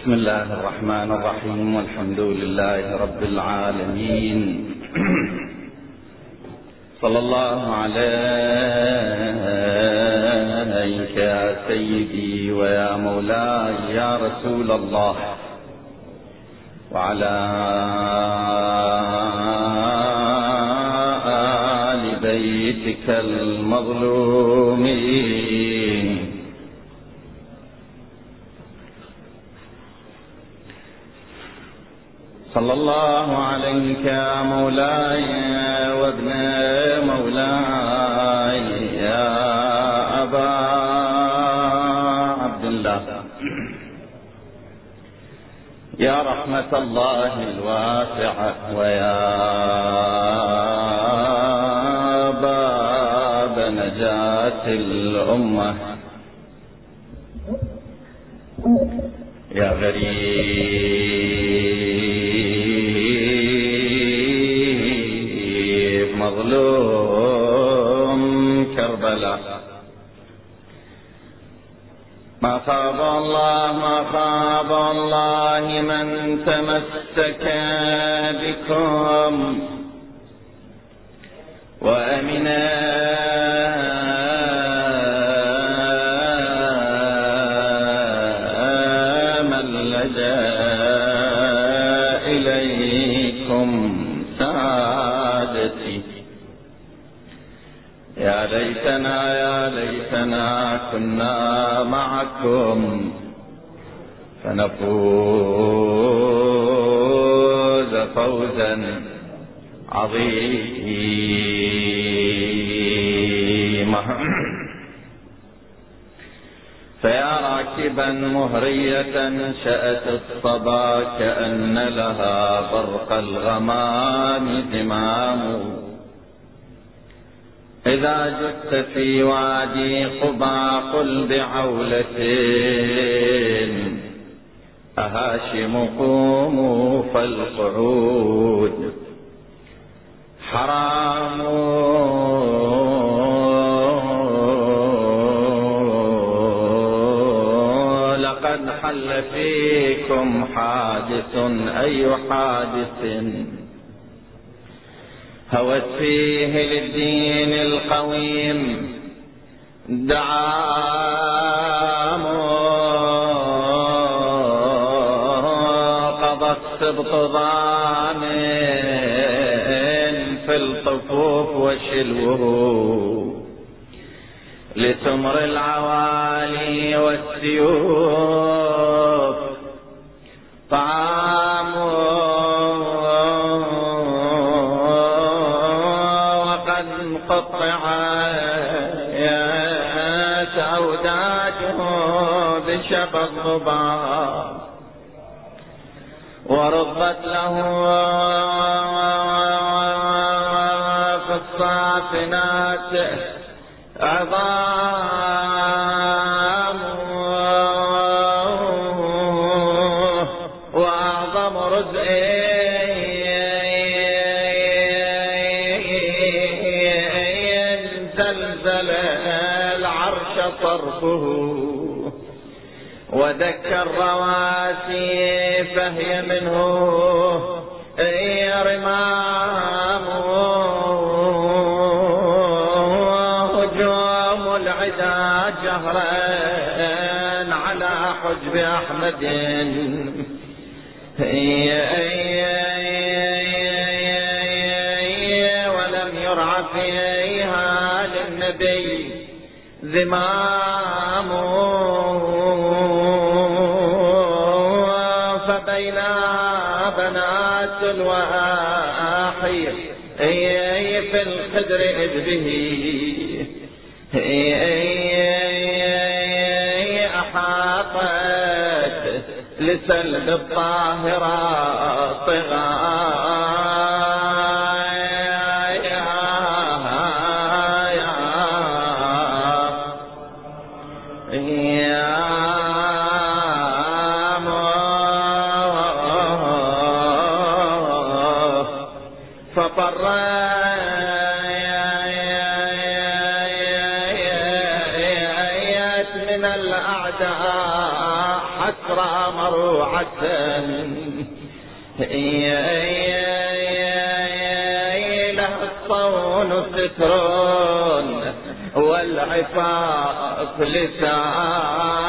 بسم الله الرحمن الرحيم والحمد لله رب العالمين. صلى الله عليك يا سيدي ويا مولاي يا رسول الله. وعلى آل بيتك المظلومين. صلى الله عليك يا مولاي وابن مولاي يا أبا عبد الله. يا رحمة الله الواسعة ويا باب نجاة الأمة. يا غريب. مظلوم كربلاء. ما خاب الله ما خاب الله من تمسك بكم. وأمنا ليتنا كنا معكم فنفوز فوزا عظيما. فيا راكبا مهرية شأت الصبا كأن لها برق الغمام زمام إذا جدت في وادي قبى قل بعولة أهاشم قوموا فالقعود. حرام. لقد حل فيكم حادث أي حادث؟ هوت فيه للدين القويم. دعام قضى السبط ضامن في الطفوف وشلوه. لتمر العوالي والسيوف بشبى الضباب وربت له في الصافنات عظام. ودك الرواسي فهي منه. رمام هجوم العدا جهرا على حجب أحمد. ولم يرع فيها للنبي ذمام. فبين بنات الواحي في الخدر إذ به. أحاطت لسلب الطاهرة فطرت ستر والعفاف لسان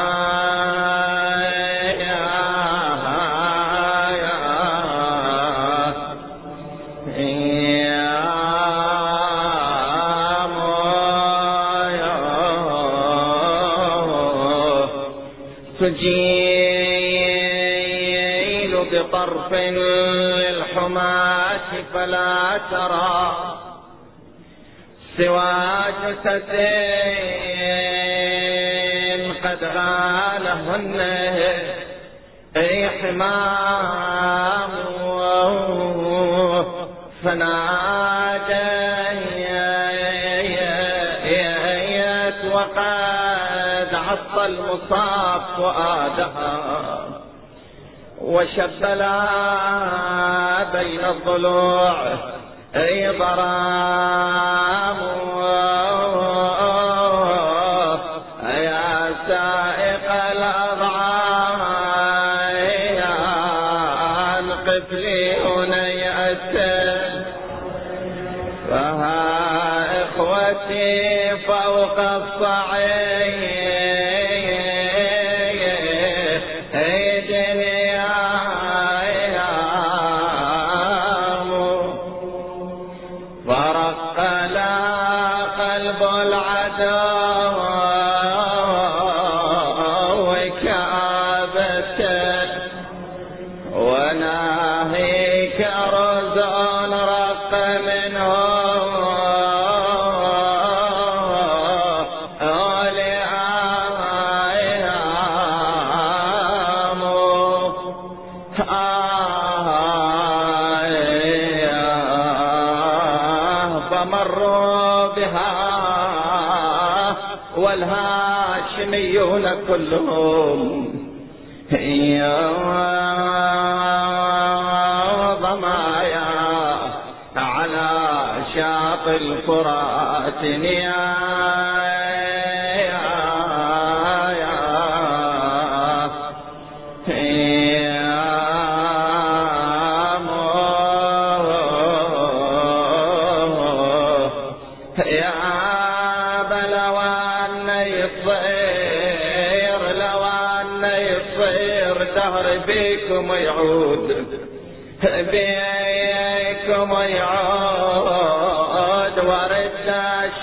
تجيل بطرف للحماة فلا ترى. سوى جثتين قد غالهن اي حمام فناديت وقد عص المصاب فؤادها وشبلا بين الضلوع۔ اي ضرام الفرات نيا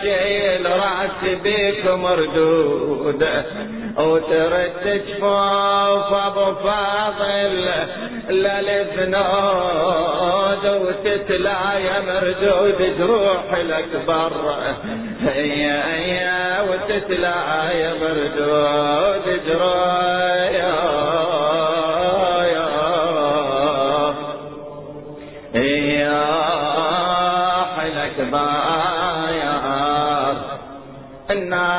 الشيل راسي بيكم مردود. وترد جفوف أبو فاضل للفنود وتتلايا مردود جروح الأكبر. هيا هيا وتتلايا مردود جروح إنا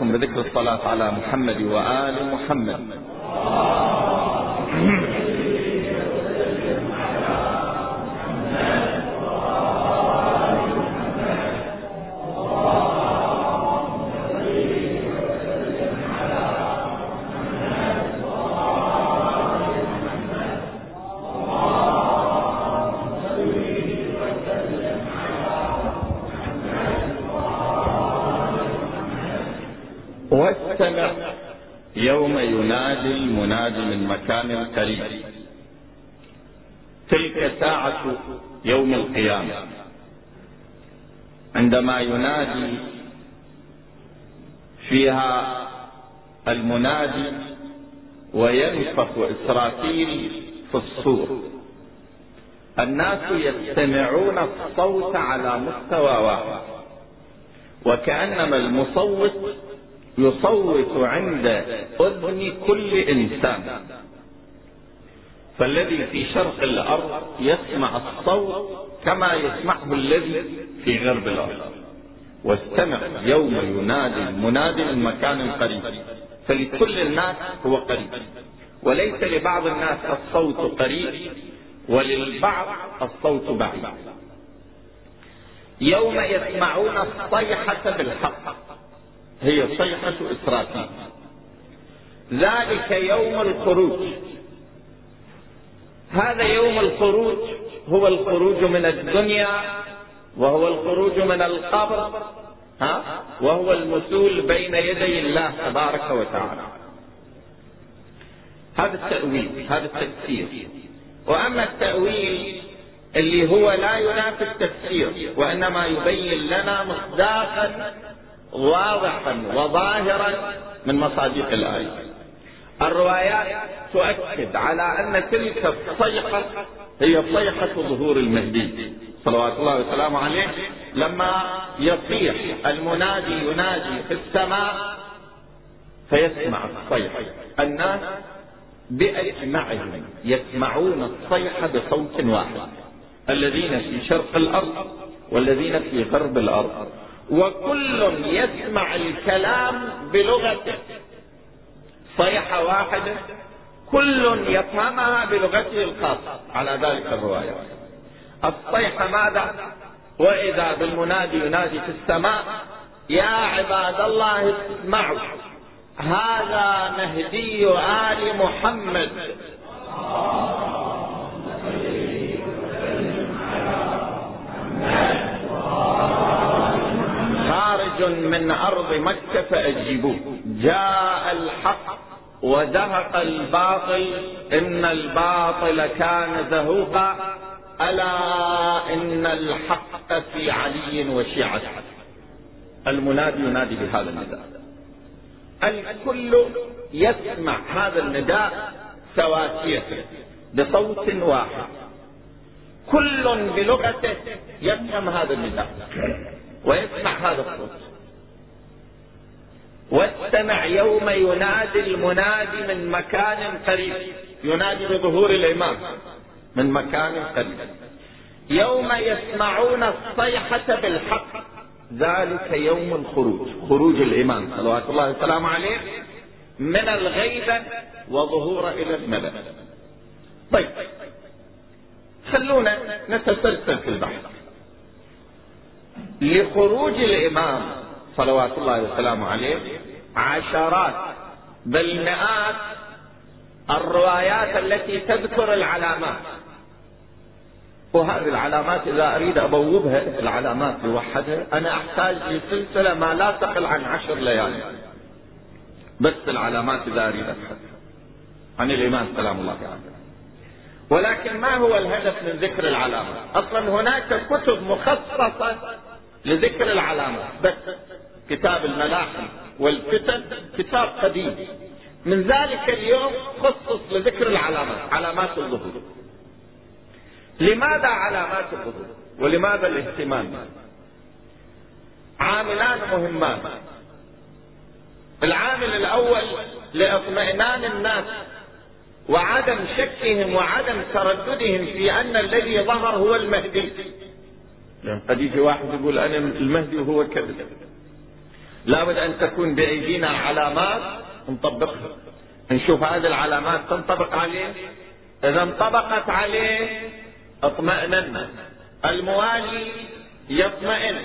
مجالسكم بذكر الصلاة على محمد وآل محمد. ينادي المنادي من مكان قريب. تلك ساعة يوم القيامة. عندما ينادي فيها المنادي وينفخ إسرافيل في الصور. الناس يستمعون الصوت على مستوى واحد وكأنما المصوت يصوت عند أذن كل إنسان. فالذي في شرق الأرض يسمع الصوت كما يسمعه الذي في غرب الأرض. واستمع يوم ينادي المنادي من مكان قريب. فلكل الناس هو قريب. وليس لبعض الناس الصوت قريب وللبعض الصوت بعيد. يوم يسمعون الصيحة بالحق هي صيحة إسرافيل ذلك يوم الخروج. هذا يوم الخروج هو الخروج من الدنيا وهو الخروج من القبر ها؟ وهو المثول بين يدي الله تبارك وتعالى. هذا التأويل هذا التفسير. وأما التأويل اللي هو لا ينافي التفسير وإنما يبين لنا مصداقا واضحا وظاهرا من مصادق الآية. الروايات تؤكد على أن تلك الصيحة هي صيحة ظهور المهدي صلوات الله وسلامه عليه لما يصيح المنادي ينادي في السماء فيسمع الصيحة الناس بأجمعهم يسمعون الصيحة بصوت واحد. الذين في شرق الأرض والذين في غرب الأرض. وكل يسمع الكلام بلغته. صيحة واحدة كل يفهمها بلغته الخاصة على ذلك الرواية. الصيحة ماذا؟ وإذا بالمنادي ينادي في السماء يا عباد الله اسمعوا. هذا مهدي آل محمد. من أرض مكة فأجيبوه. جاء الحق وزهق الباطل إن الباطل كان زهوقا. ألا إن الحق في علي وشيعته. المنادي ينادي بهذا النداء. الكل يسمع هذا النداء سواسية بصوت واحد. كل بلغته يفهم هذا النداء ويسمع هذا الصوت. واستمع يوم ينادي المنادي من مكان قريب. ينادي بظهور الإمام من مكان قريب. يوم يسمعون الصيحة بالحق ذلك يوم الخروج خروج الإمام. صلوات الله وسلامه عليه من الغيبة وظهور إلى الملأ طيب خلونا نتسلسل في البحث. لخروج الإمام صلوات الله وسلامه عليه عشرات بل مئات الروايات التي تذكر العلامات. وهذه العلامات إذا أريد أبوبها العلامات لوحدها أنا أحتاج لسلسلة ما لا تقل عن عشر ليالي بس العلامات إذا أريد أبحث عن الامام سلام الله عليه. ولكن ما هو الهدف من ذكر العلامات أصلا هناك كتب مخصصة لذكر العلامات بس كتاب الملاحم والفتن كتاب قديم. من ذلك اليوم خصص لذكر العلامات علامات الظهور. لماذا علامات الظهور؟ ولماذا الاهتمام؟ عاملان مهمان. العامل الأول لإطمئنان الناس وعدم شكهم وعدم ترددهم في أن الذي ظهر هو المهدي. قد يجي واحد يقول أنا المهدي وهو كذب. لابد أن تكون بايدينا علامات نطبقها نشوف هذه العلامات تنطبق عليه؟ إذا انطبقت عليه اطمأنن الموالي يطمئن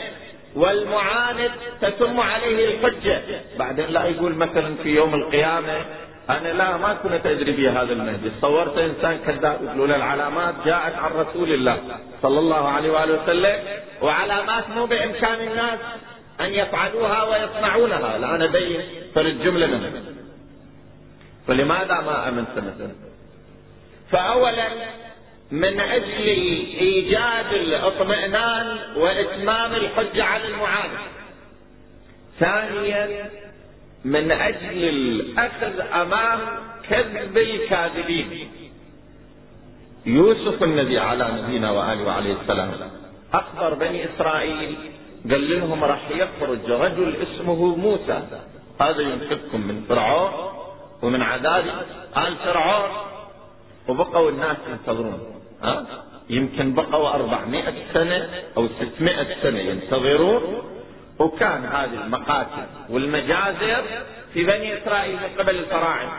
والمعاند تتم عليه الحجة. بعدين لا يقول مثلا في يوم القيامة أنا لا ما كنت أدري بهذا المهدي صورت إنسان كذاب يقولوا له العلامات جاءت عن رسول الله صلى الله عليه وآله وسلم وعلامات مو بإمكان الناس. أن يفعلوها ويصنعونها. الآن أبين فرد جملة منها. فلماذا ما أمنت مثلا؟ فأولا من أجل إيجاد الاطمئنان وإتمام الحجة على المعارض ثانيا من أجل الأخذ أمام كذب الكاذبين. يوسف النبي على نبينا وآله وعليه السلام. أخبر بني إسرائيل قال لهم راح يخرج رجل اسمه موسى. هذا ينقذكم من فرعون ومن عذاب آل فرعون. وبقوا الناس ينتظرون. ها؟ يمكن بقوا 400 سنة أو 600 سنة ينتظرون. وكان هذه المقاتل والمجازر في بني إسرائيل من قبل الفراعنة.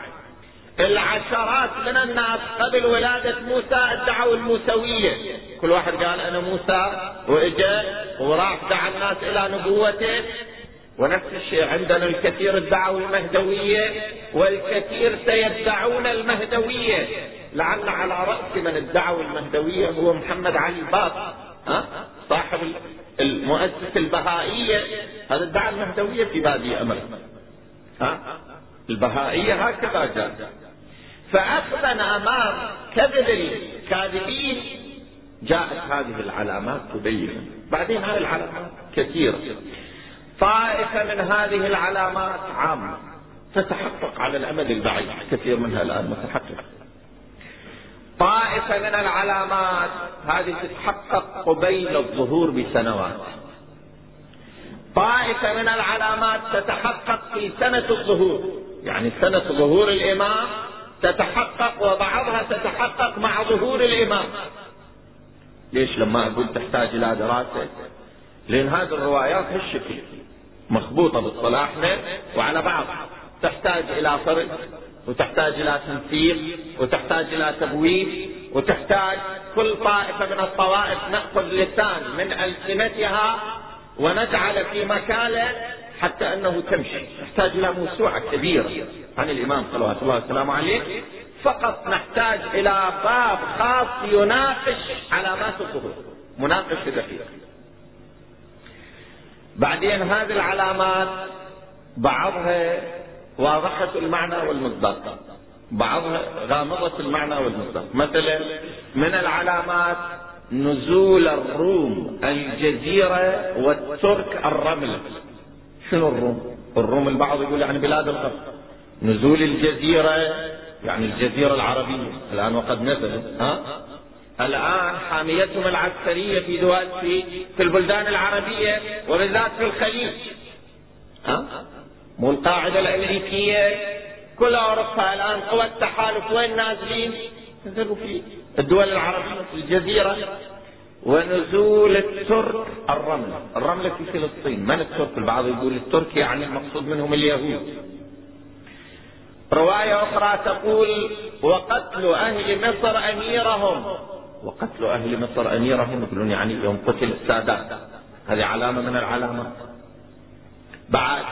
العشرات من الناس قبل ولادة موسى ادعوا الموسوية. كل واحد قال أنا موسى وإجا وراح دعا الناس إلى نبوته. ونفس الشيء عندنا الكثير ادعوا المهدوية والكثير سيدعون المهدوية. لعل على رأس من ادعوا المهدوية هو محمد علي باب ها؟ صاحب المؤسس البهائية. هذا ادعى المهدوية في بادية أمر. ها؟ البهائية هكذا جاء فأخذا أمام كذب الكاذبين. جاءت هذه العلامات تبين. بعدين هذه العلامات كثيرة. طائفة من هذه العلامات عامة تتحقق على الأمد البعيد. كثير منها الآن متحقق. طائفة من العلامات هذه تتحقق قبيل الظهور بسنوات. طائفة من العلامات تتحقق في سنة الظهور. يعني سنة ظهور الإمام تتحقق وبعضها تتحقق مع ظهور الإمام. ليش لما أقول تحتاج إلى دراسة؟ لأن هذه الروايات هالشكل. مخبوطة باصطلاحنا وعلى بعض. تحتاج إلى فرق وتحتاج إلى تنسيق وتحتاج إلى تبويب وتحتاج كل طائفة من الطوائف نأخذ لسان من ألسنتها ونجعل في مكانه حتى أنه تمشي. تحتاج إلى موسوعة كبيرة. عن الإمام صلوات الله وسلامه عليه فقط نحتاج إلى باب خاص يناقش علامات الظهور. مناقشة دقيقة. بعدين هذه العلامات بعضها واضحة المعنى والمصداق. بعضها غامضة المعنى والمصداق. مثلا من العلامات نزول الروم الجزيرة والترك الرمل شنو الروم؟ الروم البعض يقول يعني بلاد الغرب. نزول الجزيرة يعني الجزيرة العربية. الآن وقد نزلت ها؟ الآن حاميتهم العسكرية في دول في في البلدان العربية وبالذات في الخليج. ها؟ مو القاعدة الأمريكية. كل أوروبا الآن قوى التحالف. وين نازلين؟ نزلوا في الدول العربية في الجزيرة. ونزول الترك الرمل. الرملة في فلسطين. من الترك؟ البعض يقول الترك يعني المقصود منهم اليهود. رواية أخرى تقول وقتل أهل مصر أميرهم. وقتل أهل مصر أميرهم يقولون يعني يوم قتل السادات هذه علامة من العلامات بعد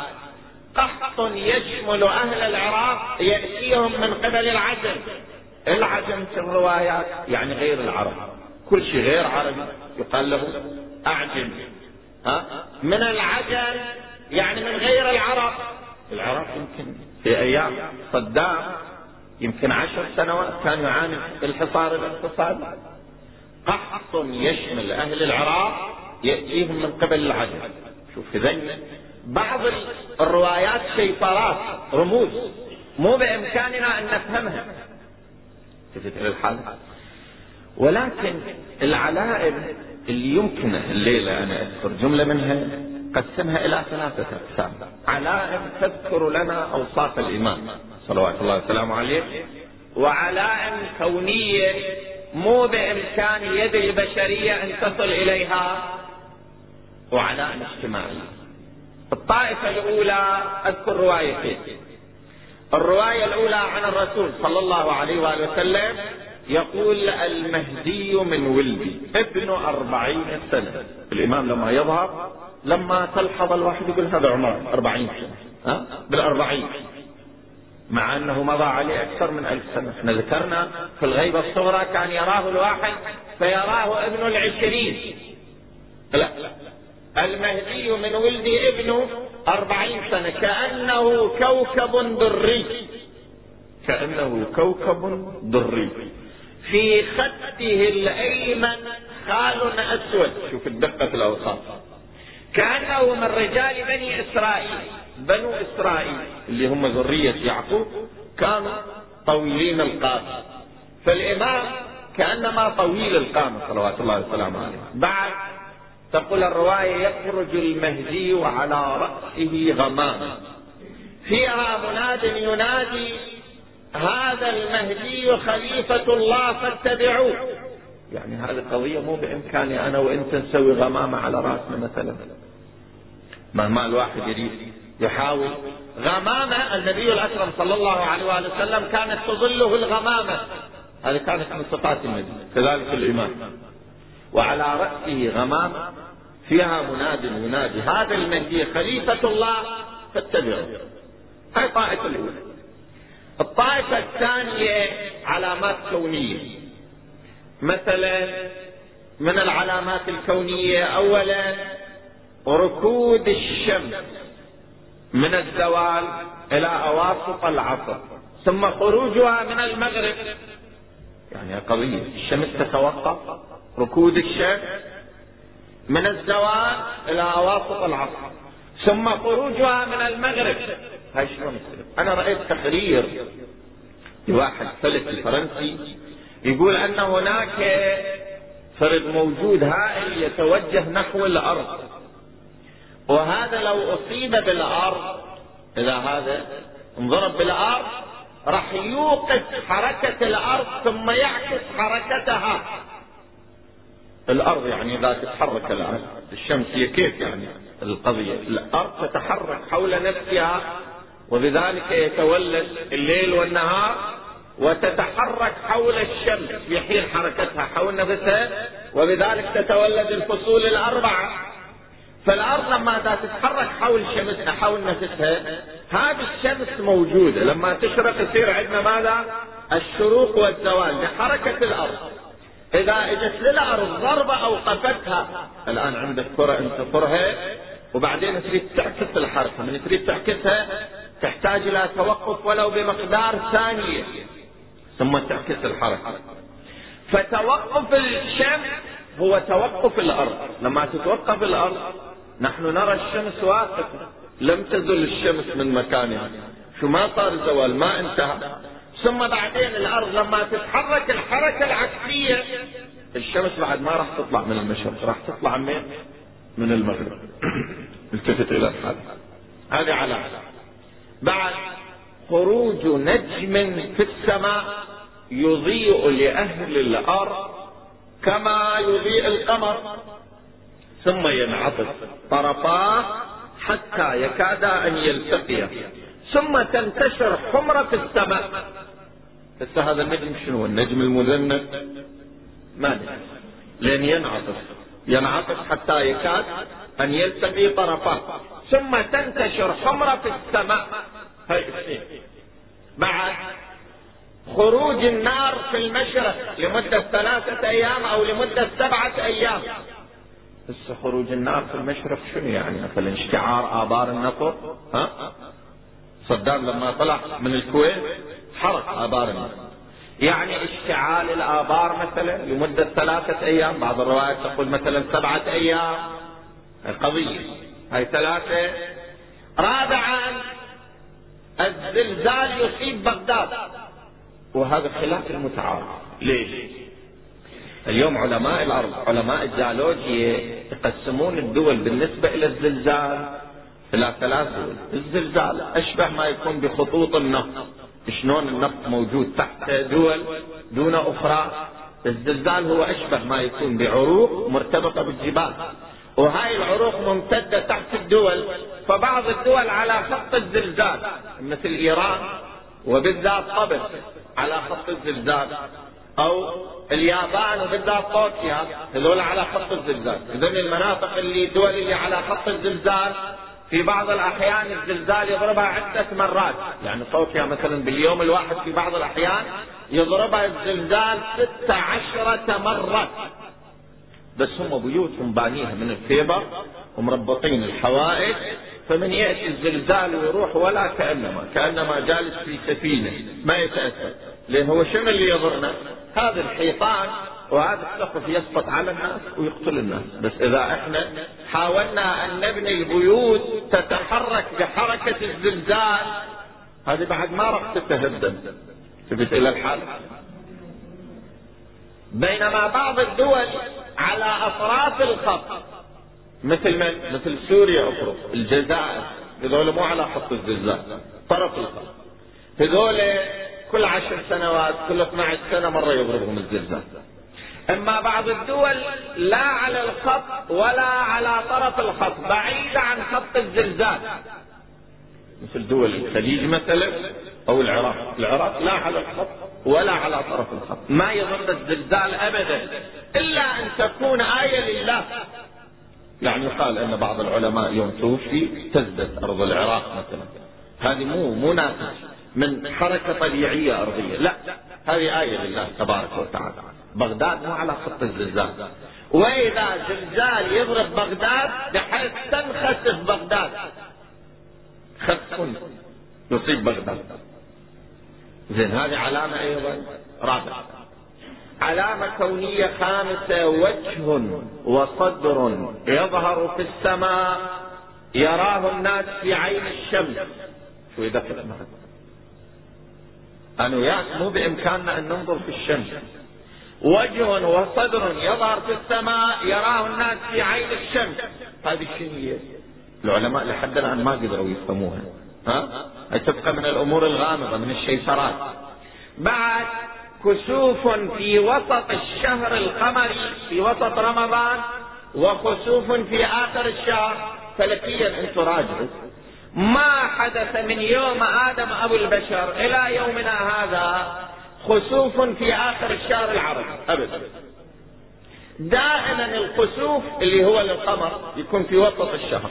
قحط يشمل أهل العراق يأتيهم من قبل العجم. العجم في الروايات يعني غير العرب. كل شيء غير عربي. يقال له أعجم. ها؟ من العجم يعني من غير العرب. العراق يمكن في أيام صدام يمكن عشر سنوات كان يعاني الحصار الاقتصادي. قحط يشمل أهل العراق يأتيهم من قبل العجم شوف إذا بعض الروايات شيطرات رموز مو بإمكاننا أن نفهمها. تفت الحال؟ ولكن العلائم اللي يمكن الليلة أنا أذكر جملة منها قسمها إلى ثلاثة أقسام. علائم تذكر لنا أوصاف الإمام. صلوات الله وسلامه عليه. وعلائم كونية مو بإمكان يد البشرية أن تصل إليها. وعلائم اجتماعية. الطائفة الأولى أذكر روايتين. الرواية الأولى عن الرسول صلى الله عليه وآله وسلم يقول المهدي من ولدي ابن أربعين سنة. الإمام لما يظهر لما تلحظ الواحد يقول هذا عمر أربعين سنة. ها؟ بالأربعين. مع أنه مضى عليه أكثر من ألف سنة. إحنا ذكرنا في الغيبة الصغرى كان يراه الواحد فيراه ابن العشرين. لا. المهدي من ولد ابنه أربعين سنة. كأنه كوكب دري. كأنه كوكب دري. في خده الأيمن خال أسود. شوف الدقة الأوصاف. كأنه من رجال بني إسرائيل بنو إسرائيل. اللي هم ذرية يعقوب كانوا طويلين القامة. فالإمام كأنما طويل القامة صلوات الله وسلامه عليه. بعد تقول الرواية يخرج المهدي وعلى رأسه غمام. فيها مناد ينادي هذا المهدي خليفة الله فاتبعوه. يعني هذه قضية مو بإمكاني أنا وأنت نسوي غمامة على رأسنا مثلا. مهما الواحد يريد يحاول. غمامة النبي الأكرم صلى الله عليه وآله وسلم كانت تظله الغمامة. هذه كانت من صفات النبي كذلك الإمام. وعلى رأسه غمامة فيها مناد ينادي هذا المهدي خليفة الله فاتبعوا هاي الطائفة الأولى. الطائفة الثانية علامات كونية. مثلا من العلامات الكونية أولا ركود الشمس من الزوال إلى أواسط العصر ثم خروجها من المغرب. يعني قضية الشمس تتوقف ركود الشمس من الزوال إلى أواسط العصر ثم خروجها من المغرب. هاي شلون أنا رأيت تقرير لواحد فلكي فرنسي يقول أن هناك فرد موجود هائل يتوجه نحو الأرض. وهذا لو أصيب بالأرض إذا هذا انضرب بالأرض راح يوقف حركة الأرض ثم يعكس حركتها. الأرض يعني إذا تتحرك الآن الشمس هي كيف يعني القضية؟ الأرض تتحرك حول نفسها وبذلك يتولد الليل والنهار وتتحرك حول الشمس. في حين حركتها حول نفسها وبذلك تتولد الفصول الأربعة. فالأرض لما تتحرك حول شمسها حول نفسها هذه الشمس موجودة. لما تشرق يصير عندنا ماذا؟ الشروق والزوال لحركة الأرض. إذا إجت للأرض ضربه اوقفتها الآن عندك كرة أنت كرها وبعدين تريد تعكس الحركة. من تريد تعكسها تحتاج إلى توقف ولو بمقدار ثانية. ثم تعكس الحركة. فتوقف الشمس هو توقف الأرض. لما تتوقف الأرض نحن نرى الشمس واقفة. لم تزل الشمس من مكانها. شو ما صار زوال ما انتهى. ثم بعدين الأرض لما تتحرك الحركة العكسية الشمس بعد ما راح تطلع من المشرق. راح تطلع من؟ من المغرب. التفت إلى الحال. هذه علامة. بعد خروج نجم في السماء يضيء لأهل الأرض كما يضيء القمر. ثم ينعطف طرفاه حتى يكاد أن يلتقيا ثم تنتشر حمرة في السماء. هسه هذا النجم شنو؟ النجم المذنب؟ ما لين ينعطف. ينعطف حتى يكاد أن يلتقي طرفاه ثم تنتشر حمرة في السماء. بعد خروج النار في المشرق لمدة ثلاثة أيام أو لمدة سبعة أيام. هسه خروج النار في المشرق شنو يعني؟ مثلا اشتعار آبار النفط ها؟ صدام لما طلع من الكويت حرق آبار النفط يعني اشتعال الآبار مثلا لمدة ثلاثة أيام بعض الروايات تقول مثلا سبعة أيام. القضية هاي ثلاثة. رابعا الزلزال يصيب بغداد. وهذا خلاف المتعارف. ليش؟ اليوم علماء الأرض علماء الجيولوجيا يقسمون الدول بالنسبة إلى الزلزال إلى ثلاث دول. الزلزال أشبه ما يكون بخطوط النفط. شلون النفط موجود تحت دول دون أخرى؟ الزلزال هو أشبه ما يكون بعروق مرتبطة بالجبال. وهاي العروق ممتدة تحت الدول فبعض الدول على خط الزلزال مثل إيران وبالذات طبس على خط الزلزال أو اليابان وبالذات طوكيا هذول على خط الزلزال. اذا المناطق اللي الدول اللي على خط الزلزال في بعض الأحيان الزلزال يضربها عدة مرات. يعني طوكيا مثلا باليوم الواحد في بعض الأحيان يضربها الزلزال ست عشرة مرة بس هم بيوتهم بانيها من الفيبر ومربطين الحوائج فمن يأتي الزلزال ويروح ولا كأنما كأنما جالس في سفينة ما يتأثر. لأن هو شنو اللي يضرنا؟ هذا الحيطان وهذا السقف يسقط على الناس ويقتل الناس. بس إذا إحنا حاولنا أن نبني البيوت تتحرك بحركة الزلزال هذه بعد ما راح تتهدم. ثبت إلى الحال؟ بينما بعض الدول على أطراف الخط. مثل من؟ مثل سوريا أفرض الجزائر. هذول مو على خط الزلزال. طرف الخط. هذول كل عشر سنوات كل 12 سنة مرة يضربهم الزلزال. أما بعض الدول لا على الخط ولا على طرف الخط بعيدة عن خط الزلزال. مثل دول الخليج مثلا. أو العراق. العراق لا على الخط ولا على طرف الخط. ما يضر الزلزال ابدا إلا أن تكون آية لله. يعني يقال إن بعض العلماء يوم توفي تزدد أرض العراق مثلا. هذه مو مو ناتج من حركة طبيعية أرضية. لا هذه آية لله تبارك وتعالى. بغداد مو على خط الزلزال. وإذا زلزال يضرب بغداد بحيث تنخسف بغداد. خسف يصيب بغداد. زين هذه علامة أيضا رابعة. علامة كونية خامسة وجه وصدر يظهر في السماء يراه الناس في عين الشمس. شو إذا أنا وياك مو بإمكاننا أن ننظر في الشمس. وجه وصدر يظهر في السماء يراه الناس في عين الشمس. هذه شنو العلماء لحد الآن ما قدروا يفهموها. ها؟ تبقى من الأمور الغامضة من الشيطرات. بعد كسوف في وسط الشهر القمري في وسط رمضان وخسوف في آخر الشهر فلكيا أن تراجعوا. ما حدث من يوم آدم أبو البشر إلى يومنا هذا خسوف في آخر الشهر العربي؟ أبدا. دائما الخسوف اللي هو للقمر يكون في وسط الشهر.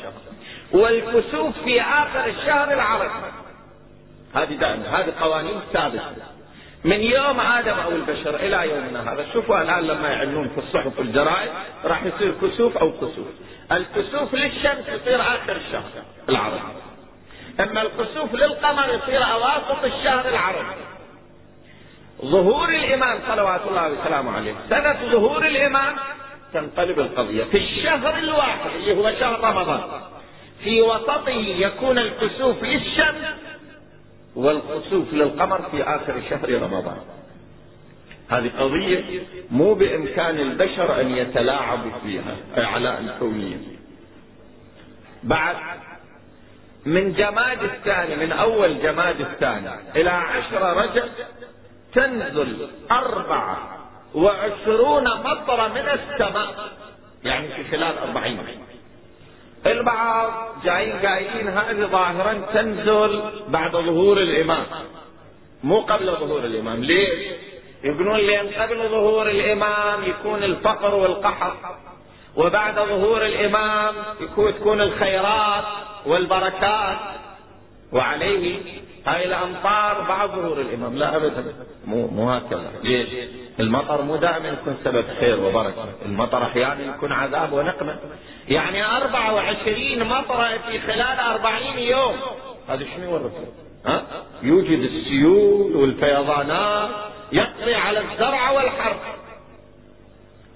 والكسوف في آخر الشهر العربي. هذه دائما هذه قوانين ثابتة من يوم آدم أو البشر إلى يومنا هذا شوفوا الآن لما يعلنون في الصحف والجرائد راح يصير كسوف أو كسوف. الكسوف للشمس يصير آخر الشهر العربي. أما الكسوف للقمر يصير أواسط الشهر العربي. ظهور الإمام صلوات الله وسلامه عليه سنة ظهور الإمام تنقلب القضية في الشهر الواحد اللي هو شهر رمضان. في وسطه يكون الكسوف للشمس والخسوف للقمر في آخر شهر رمضان. هذه قضية مو بإمكان البشر أن يتلاعبوا فيها أعلاء الكونية. بعد من جماد الثاني من أول جماد الثاني إلى عشر رجب تنزل أربعة وعشرون مطر من السماء يعني في خلال أربعين البعض جايين قايلين هذه ظاهرا تنزل بعد ظهور الإمام. مو قبل ظهور الإمام. ليش؟ يقولون لأن قبل ظهور الإمام يكون الفقر والقحط وبعد ظهور الإمام يكون تكون الخيرات والبركات. وعليه هاي الأمطار بعد ظهور الإمام لا ابدا مو مو هكذا ليش؟ المطر مو دائما يكون سبب خير وبركة، المطر أحيانا يكون عذاب ونقمة. يعني 24 مطره في خلال 40 يوم هذا شنو يورث؟ ها؟ يوجد السيول والفيضانات يقضي على الزرع والحرث.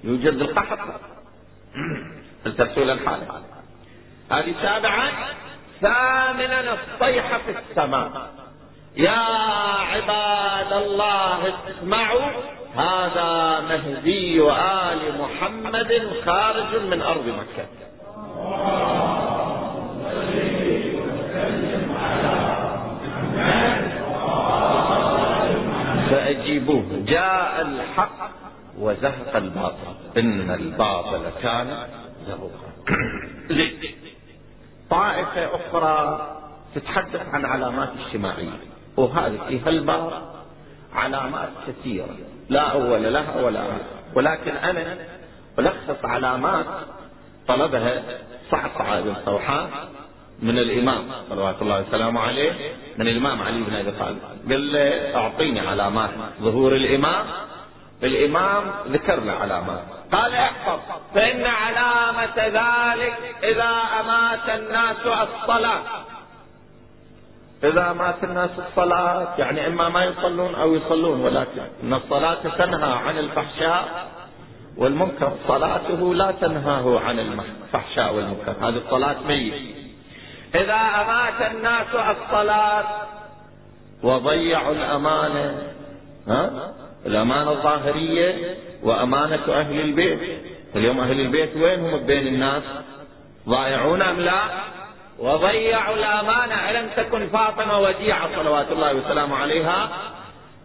يوجد القحط. الترسول الحالة هذه سابعا ثامنا الصيحة في السماء. يا عباد الله اسمعوا. هذا مهدي آل محمد خارج من أرض مكة. فأجيبوه. جاء الحق وزهق الباطل. إن الباطل كان زهوقا. طائفة أخرى تتحدث عن علامات اجتماعية. وهذه في هالباب علامات كثيرة. لا أول لها ولا آخر ولكن أنا ألخص علامات طلبها صعصعة بن صوحان من الإمام صلوات الله وسلامه عليه من الإمام علي بن أبي طالب. قال له أعطيني علامات ظهور الإمام الإمام ذكر له علامات. قال احفظ فإن علامة ذلك إذا أمات الناس الصلاة. إذا مات الناس الصلاة يعني إما ما يصلون أو يصلون ولكن إن الصلاة تنهى عن الفحشاء والمنكر صلاته لا تنهاه عن الفحشاء والمنكر. هذه الصلاة ميت. إذا أمات الناس الصلاة وضيعوا الأمانة ها؟ الأمانة الظاهرية وأمانة أهل البيت. اليوم أهل البيت وين هم؟ بين الناس. ضائعون أم لا؟ وضيعوا الأمانة ألم تكن فاطمة وديعة صلوات الله وسلامه عليها.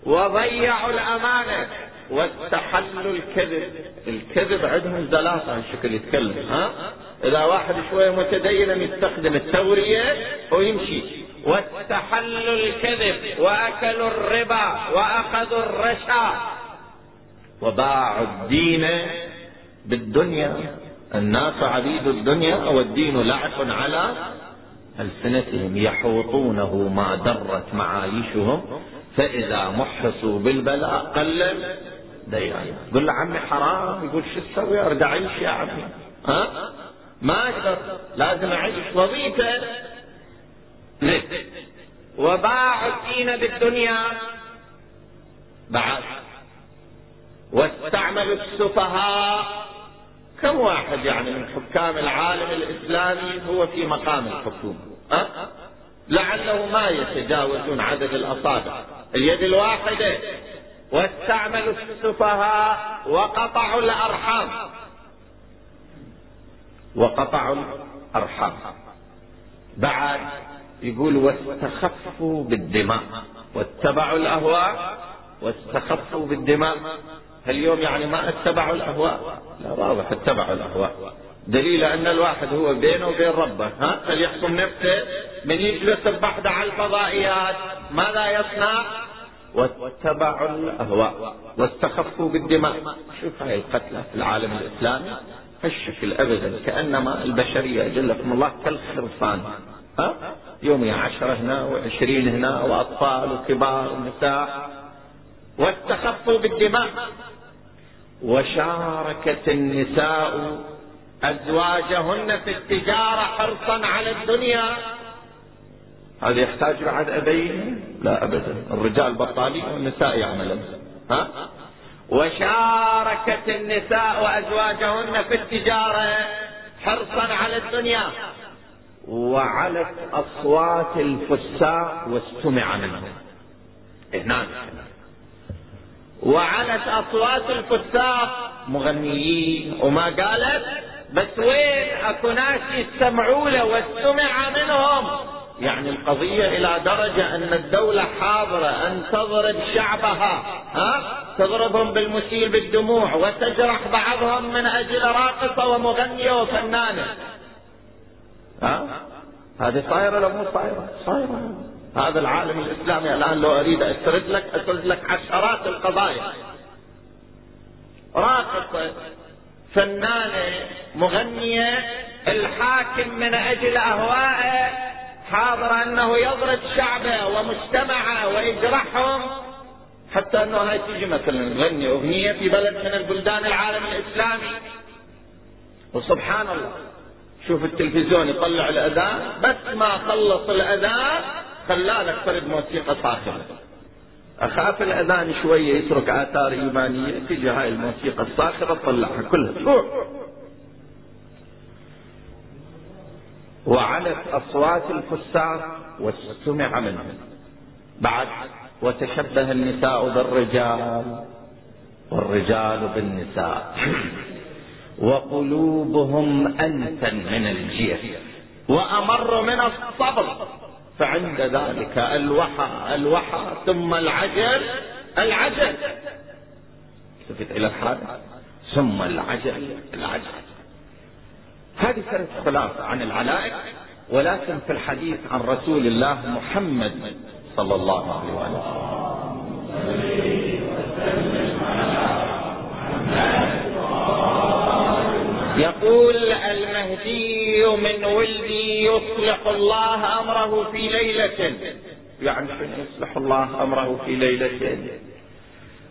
وضيعوا الأمانة واستحلوا الكذب. الكذب عندهم زلافة هالشكل يتكلم ها؟ إذا واحد شوية متدين يستخدم التورية ويمشي. واستحلوا الكذب وأكلوا الربا وأخذوا الرشا. وباعوا الدين بالدنيا. الناس عبيد الدنيا والدين لعب على ألسنتهم. يحوطونه ما درت معايشهم. فإذا محصوا بالبلاء قلل ديان. قل له عمي حرام. يقول شو تسوي؟ أرجع أعيش يا عمي. ها؟ ما أقدر. لازم أعيش وظيفة. وباعوا الدين بالدنيا بعد واستعملوا السفهاء. كم واحد يعني من حكام العالم الإسلامي هو في مقام الحكومة؟ أه؟ لعله ما يتجاوزون عدد الأصابع. اليد الواحدة. واستعملوا السفهاء وقطعوا الأرحام. وقطعوا الأرحام. بعد يقول واستخفوا بالدماء. واتبعوا الأهواء. واستخفوا بالدماء. اليوم يعني ما اتبعوا الأهواء. لا واضح اتبعوا الأهواء. دليل أن الواحد هو بينه وبين ربه ها؟ فليحكم نفسه؟ من يجلس بحث على الفضائيات. ماذا يصنع؟ واتبعوا الأهواء. واستخفوا بالدماء. شوف هاي القتلى في العالم الإسلامي. هالشكل ابدا كأنما البشرية جلكم الله كالخرفان. ها؟ يومي عشرة هنا وعشرين هنا وأطفال وكبار ونساء واستخفوا بالدماء وشاركت النساء أزواجهن في التجارة حرصا على الدنيا. هذا يحتاج بعد أبين؟ لا أبدا. الرجال بطالين والنساء يعملن. ها؟ وشاركت النساء وأزواجهن في التجارة حرصا على الدنيا. وعلت أصوات الفساق واستمع منهم. هناك وعلت أصوات الفساق مغنيين. وما قالت؟ بس وين أكو ناس يستمعوا له واستمع منهم؟ يعني القضية إلى درجة أن الدولة حاضرة أن تضرب شعبها ها؟ تضربهم بالمسيل بالدموع وتجرح بعضهم من أجل راقصة ومغنية وفنانة. ها؟ هذه صايرة لو مو صايرة؟ صايرة. هذا العالم الإسلامي الآن لو أريد أسرد لك أسرد لك عشرات القضايا. راقصة فنانة مغنية الحاكم من أجل أهوائه حاضر أنه يضرب شعبه ومجتمعه ويجرحهم حتى أنه هاي تيجي مثلا تغني أغنية في بلد من البلدان العالم الإسلامي. وسبحان الله. شوف التلفزيون يطلع الأذان بس ما خلص الأذان خلالك فرد موسيقى صاخبة. أخاف الأذان شوية يترك آثار ايمانيه تيجي هاي الموسيقى الصاخبة تطلعها كلها. روح وعلت أصوات الفساق واستمع منهم. بعد وتشبه النساء بالرجال والرجال بالنساء. وقلوبهم انتن من الجير وأمر من الصبر فعند ذلك الوحى الوحى ثم العجل العجل. التفت إلى الحادث ثم العجل العجل. هذه كانت خلاصة عن العلائق ولكن في الحديث عن رسول الله محمد صلى الله عليه وسلم. يقول المهدي من ولدي يصلح الله أمره في ليلة. يعني يصلح الله أمره في ليلة؟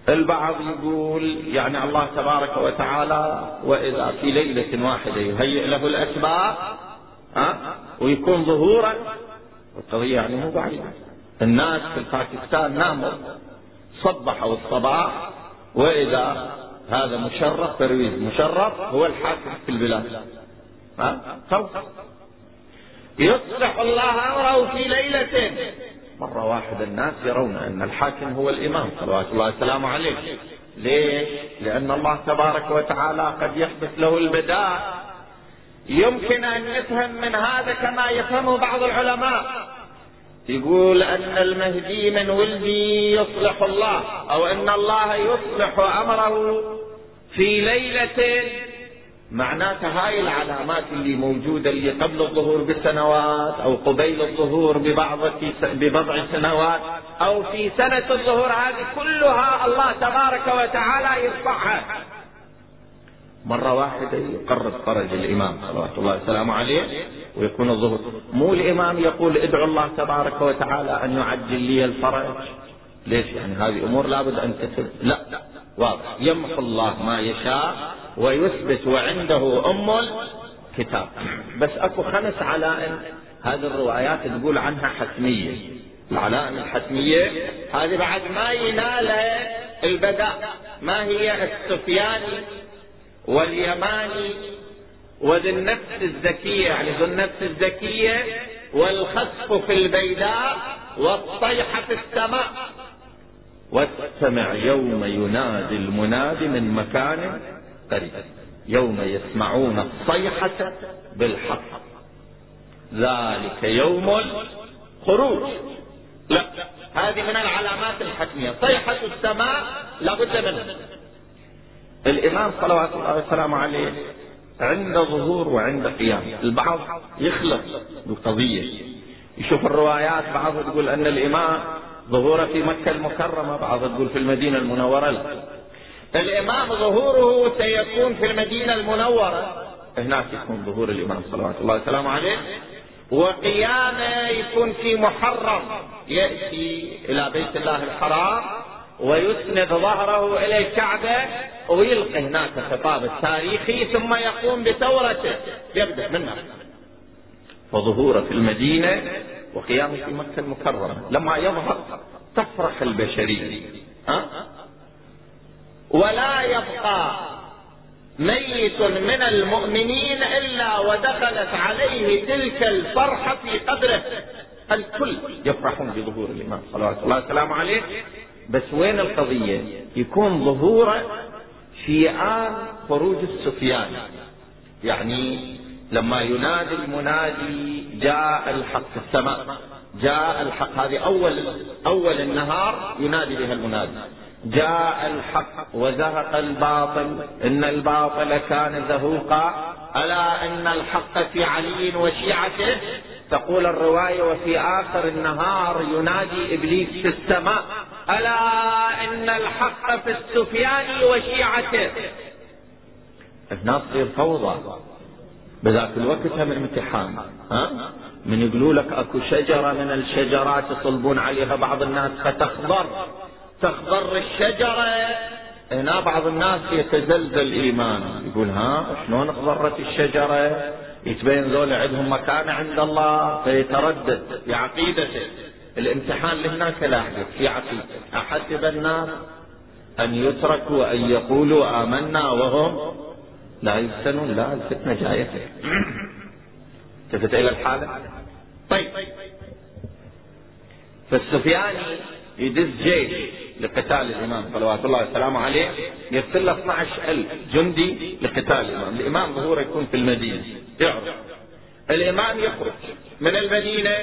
البعض يقول يعني الله تبارك وتعالى وإذا في ليلة واحدة يهيئ له الأسباب ها؟ ويكون ظهورا. القضية يعني مو بعيدة. الناس في باكستان ناموا صبحوا الصباح وإذا هذا مشرف ترويز مشرف هو الحاكم في البلاد. ها؟ يصلح الله أمره في ليلة. مرة واحدة الناس يرون أن الحاكم هو الإمام. صلوات الله وسلامه عليه. ليش؟ لأن الله تبارك وتعالى قد يحدث له البداء. يمكن أن يفهم من هذا كما يفهمه بعض العلماء. يقول أن المهدي من ولدي يصلح الله أو أن الله يصلح أمره في ليلة. معناتها هاي العلامات اللي موجودة اللي قبل الظهور بسنوات أو قبيل الظهور ببعض ببضع سنوات أو في سنة الظهور هذه كلها الله تبارك وتعالى يرفعها مرة واحدة يقرب فرج الإمام صلوات الله وسلامه عليه ويكون الظهور مو الإمام يقول ادعو الله تبارك وتعالى أن يعجل لي الفرج. ليش؟ يعني هذه أمور لابد أن تتم لا. واضح. يمحو الله ما يشاء ويثبت وعنده أم الكتاب. بس أكو خمس علائم هذه الروايات تقول عنها حتمية. العلائم الحتمية هذه بعد ما ينال البداء. ما هي السفياني واليماني وذي النفس الزكية يعني ذو النفس الزكية والخسف في البيداء والصيحة في السماء. واستمع يوم ينادي المنادي من مكان قريب. يوم يسمعون الصيحة بالحق. ذلك يوم الخروج. لا هذه من العلامات الحتمية صيحة السماء لابد منها. الإمام صلوات الله وسلامه عليه عند ظهور وعند قيام. البعض يخلط بالقضية. يشوف الروايات بعض تقول أن الإمام ظهوره في مكة المكرمة بعض تقول في المدينة المنورة لا. الإمام ظهوره سيكون في المدينة المنورة. هناك يكون ظهور الإمام صلوات الله وسلامه عليه وقيامه يكون في محرم. يأتي إلى بيت الله الحرام ويسند ظهره إلى الكعبة ويلقي هناك خطاب التاريخي ثم يقوم بثورته. يبدأ منها وظهوره في المدينة وقيامه في مكة المكرمة. لما يظهر تفرح البشرية. ها؟ ولا يبقى ميت من المؤمنين إلا ودخلت عليه تلك الفرحة في قدره. الكل يفرحون بظهور الإمام صلوات الله وسلامه عليه. بس وين القضية؟ يكون ظهوره في آن خروج السفيان. يعني لما ينادي المنادي جاء الحق في السماء. جاء الحق. هذه أول أول النهار ينادي بها المنادي. جاء الحق وزهق الباطل. إن الباطل كان زهوقا. ألا إن الحق في علي وشيعته؟ تقول الرواية وفي آخر النهار ينادي إبليس في السماء. ألا إن الحق في السفيان وشيعته. الناس تصير فوضى. بذاك الوقت هم امتحان ها؟ من يقولوا لك أكو شجرة من الشجرات يصلبون عليها بعض الناس فتخضر. تخضر الشجرة. هنا بعض الناس يتزلزل ايمانه يقول ها؟ شلون اخضرت الشجرة؟ يتبين ذول عندهم مكانة عند الله فيتردد في عقيدته الامتحان اللي هناك لا في عقيدة أحسب الناس أن يتركوا أن يقولوا آمنا وهم لا يفتنون. لا الفتنة جاية. التفت إلى الحالة؟ طيب. فالسفياني يدز جيش لقتال الإمام صلوات الله وسلامه عليه يرسل له 12000 جندي لقتال الإمام. الإمام ظهوره يكون في المدينة. يعرف. الإمام يخرج من المدينة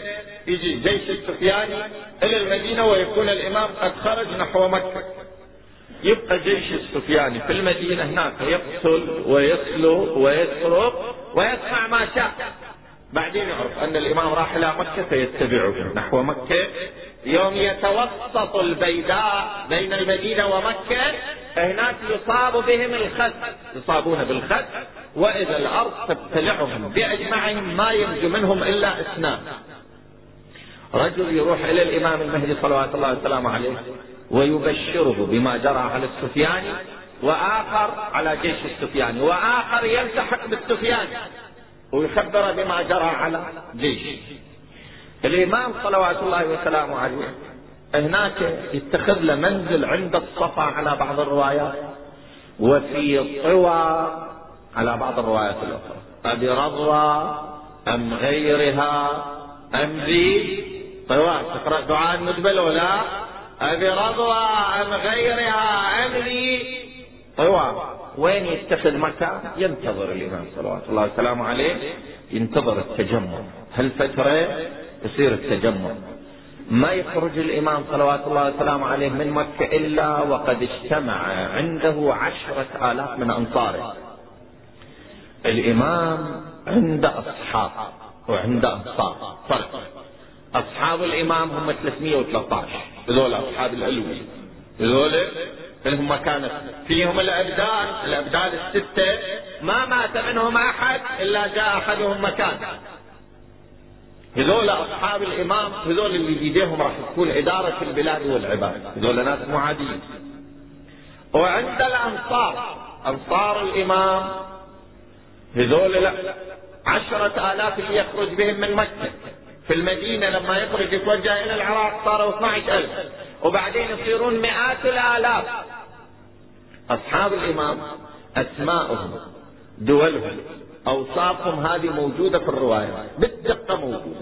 يجي جيش السفياني إلى المدينة ويكون الإمام قد خرج نحو مكة. يبقى جيش السفياني في المدينة هناك يقتل ويسلو ويسرق ويصنع ما شاء. بعدين يعرف أن الإمام راح إلى مكة فيتبعه. نحو مكة يوم يتوسط البيداء بين المدينة ومكة هناك يصاب بهم الخس يصابون بالخس وإذا الأرض تبتلعهم بأجمعهم ما ينجو منهم إلا إثنان. رجل يروح إلى الإمام المهدي صلوات الله وسلامه عليه ويبشره بما جرى على السفياني وآخر على جيش السفياني وآخر يلتحق بالسفياني ويخبر بما جرى على جيش. الإمام صلوات الله وسلامه عليه هناك يتخذ له منزل عند الصفا على بعض الروايات وفي طوى على بعض الروايات الأخرى. أبي رضوى أم غيرها أم ذي طوى تقرأ دعاء المدبل ولا أبي رضوى أم غيرها أم ذي طوى وين يتخذ مكان ينتظر الإمام صلوات الله وسلامه عليه. ينتظر التجمع. هالفترة يصير التجمع؟ ما يخرج الإمام صلوات الله وسلامه عليه من مكة إلا وقد اجتمع عنده عشرة آلاف من أنصاره. الإمام عند أصحاب وعند أنصار. فرق. أصحاب الإمام هم 313 هذول أصحاب الألوي هذول هم كانت فيهم الأبدال الأبدال الستة. ما مات منهم أحد إلا جاء أحدهم مكان. هذول أصحاب الإمام هذول اللي بيديهم راح تكون إدارة البلاد والعباد. هذول ناس مو عاديين وعند الأنصار أنصار الإمام هذول لا. عشرة آلاف اللي يخرج بهم من مكة. في المدينة لما يخرج يتوجه إلى العراق صاروا 12 ألف. وبعدين يصيرون مئات الآلاف. أصحاب الإمام أسماؤهم دولهم أوصافهم هذه موجودة في الرواية. بالدقة موجودة.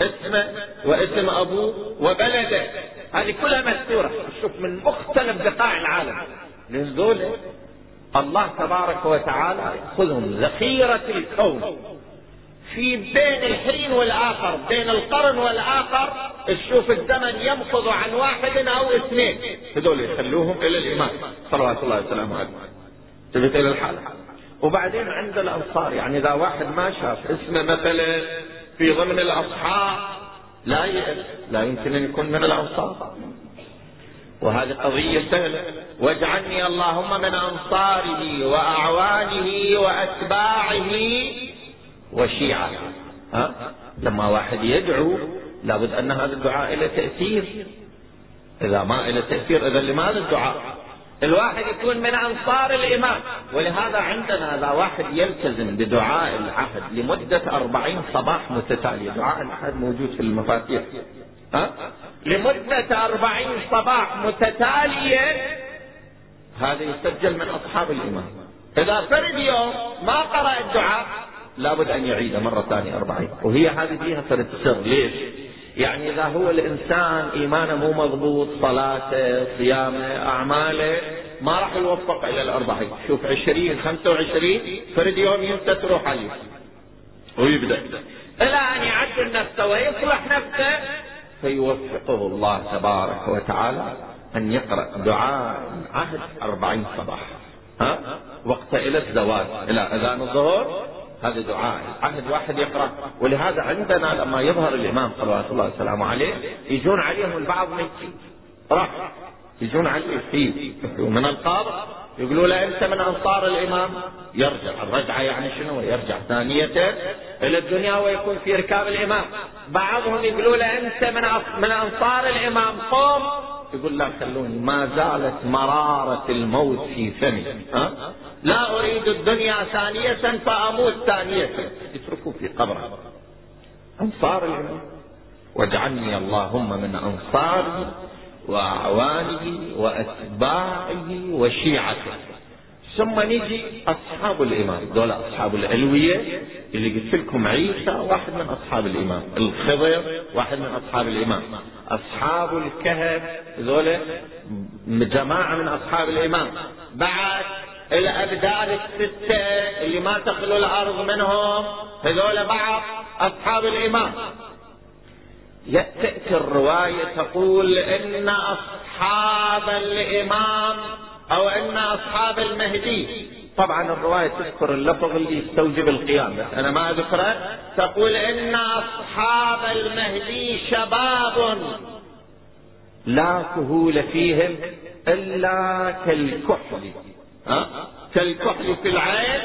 اسمه واسم أبوه وبلده. هذه كلها مذكورة. شوف من مختلف بقاع العالم. من ذولا الله تبارك وتعالى يأخذهم ذخيرة الكون في بين الحين والآخر بين القرن والآخر تشوف الزمن يمخض عن واحد أو اثنين. هذول يخلوهم إلى الإمام صلوات الله وسلامه عليه. تبت إلى الحالة وبعدين عند الأنصار يعني إذا واحد ما شاف اسمه مثلا في ضمن الأصحاب لا لا يمكن أن يكون من الأنصار. وهذه قضية سهلة. واجعلني اللهم من أنصاره وأعوانه وأتباعه وشيعته ها؟ لما واحد يدعو لابد أن هذا الدعاء له تأثير. إذا ما له تأثير إذا لماذا الدعاء؟ الواحد يكون من أنصار الإمام. ولهذا عندنا إذا واحد يلتزم بدعاء العهد لمدة أربعين صباح متتالية. دعاء العهد موجود في المفاتيح؟ لمدة أربعين صباح متتالية. هذا يسجل من أصحاب الإمام إذا فرد يوم ما قرأ الدعاء لابد أن يعيده مرة ثانية أربعين. وهي هذه فيها سر ليش؟ يعني إذا هو الإنسان إيمانه مو مضبوط صلاته صيامه أعماله ما راح يوفق إلى الأربعين. شوف عشرين خمسة وعشرين فرد يوم ينسى تروح عليه ويبدأ. إلى أن يعدل نفسه ويصلح نفسه فيوفقه الله تبارك وتعالى أن يقرأ دعاء عهد أربعين صباح. ها؟ وقت إلى الزواج إلى أذان الظهر هذا دعاء عهد واحد يقرأ. ولهذا عندنا لما يظهر الإمام صلوات الله وسلامه عليه يجون عليهم البعض من راح يجون عليه في من القبر يقولوا له انت من انصار الامام. يرجع. الرجعة يعني شنو؟ يرجع ثانية إلى الدنيا ويكون في ركاب الإمام. بعضهم يقولوا له انت من من انصار الإمام. قوم. يقول لا خلوني. ما زالت مرارة الموت في فمي. ها؟ لا أريد الدنيا ثانية فأموت ثانية. اتركوا في قبره. أنصار الإمام. واجعلني اللهم من أنصاره وأعوانه وأتباعه وشيعته. ثم نجي أصحاب الإمام دول أصحاب الألوية اللي قلت لكم عيسى واحد من أصحاب الإمام الخضر واحد من أصحاب الإمام أصحاب الكهف ذول جماعة من أصحاب الإمام بعد الأبدال الستة اللي ما تخلو الأرض منهم هذول بعض أصحاب الإمام تأتي الرواية تقول إن أصحاب الإمام أو إن أصحاب المهدي. طبعا الرواية تذكر اللفظ اللي يستوجب القيام. بس أنا ما أذكره. تقول إن أصحاب المهدي شباب. لا كهول فيهم إلا كالكحل. ها؟ كالكحل في العين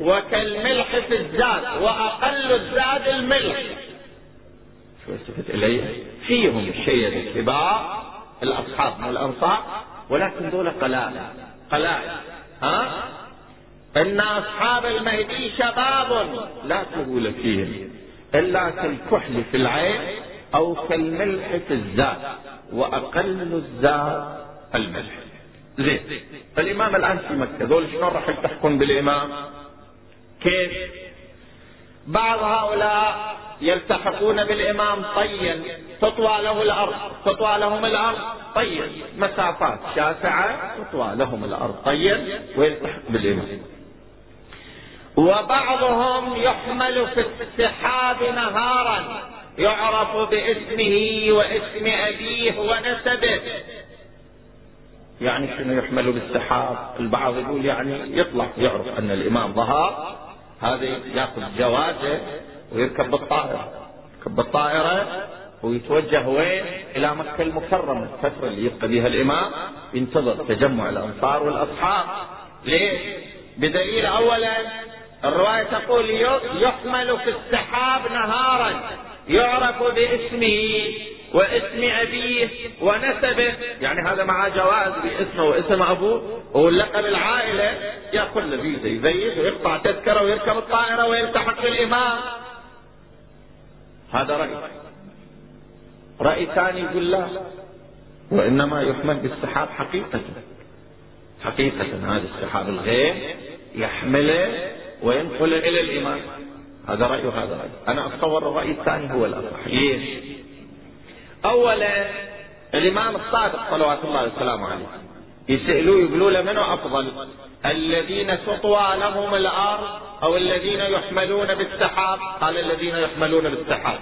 وكالملح في الزاد وأقل الزاد الملح. شو التفت إليه فيهم شيء الكبار الأصحاب من الأنصار ولكن دول قلائل. قلائل. ها؟ إن أصحاب المهدي شباب لا سهول فيهم إلا كالكحل في العين أو كالملح في الزاد وأقل الزاد الملح. زين. الإمام الآن في مكة ذول شلون راح يلتحقون بالإمام؟ كيف؟ بعض هؤلاء يلتحقون بالإمام طيا. تطوى له الأرض تطوى لهم الأرض طيا. مسافات شاسعة تطوى لهم الأرض طيا ويلتحق بالإمام. وبعضهم يحمل في السحاب نهارا يعرف باسمه واسم أبيه ونسبه. يعني شنو يحمل بالسحاب؟ البعض يقول يعني يطلع يعرف أن الإمام ظهر هذا ياخذ جوازه. ويركب بالطائرة يركب بالطائرة ويتوجه وين؟ إلى مكة المكرمة. الفترة اللي يبقى بها الإمام. ينتظر تجمع الأنصار والأصحاب. ليش؟ بدليل أولا الرواية تقول يحمل في السحاب نهارا. يعرف باسمه واسم أبيه ونسبه. يعني هذا معاه جواز باسمه واسم أبوه. واللقب العائلة. يأخذ له فيزا يزيد ويقطع تذكرة ويركب الطائرة ويلتحق بالإمام. هذا رأي. رأي ثاني يقول لا وإنما يحمل بالسحاب حقيقة. حقيقة هذا السحاب الغير يحمله وينقل إلى الإمام هذا رأي وهذا رأي. أنا أتصور الرأي الثاني هو الأصح. ليش؟ أولا الإمام الصادق صلوات الله وسلامه عليه يسألوه يقولوا له منو أفضل؟ الذين تطوى لهم الأرض أو الذين يحملون بالسحاب. قال الذين يحملون بالسحاب.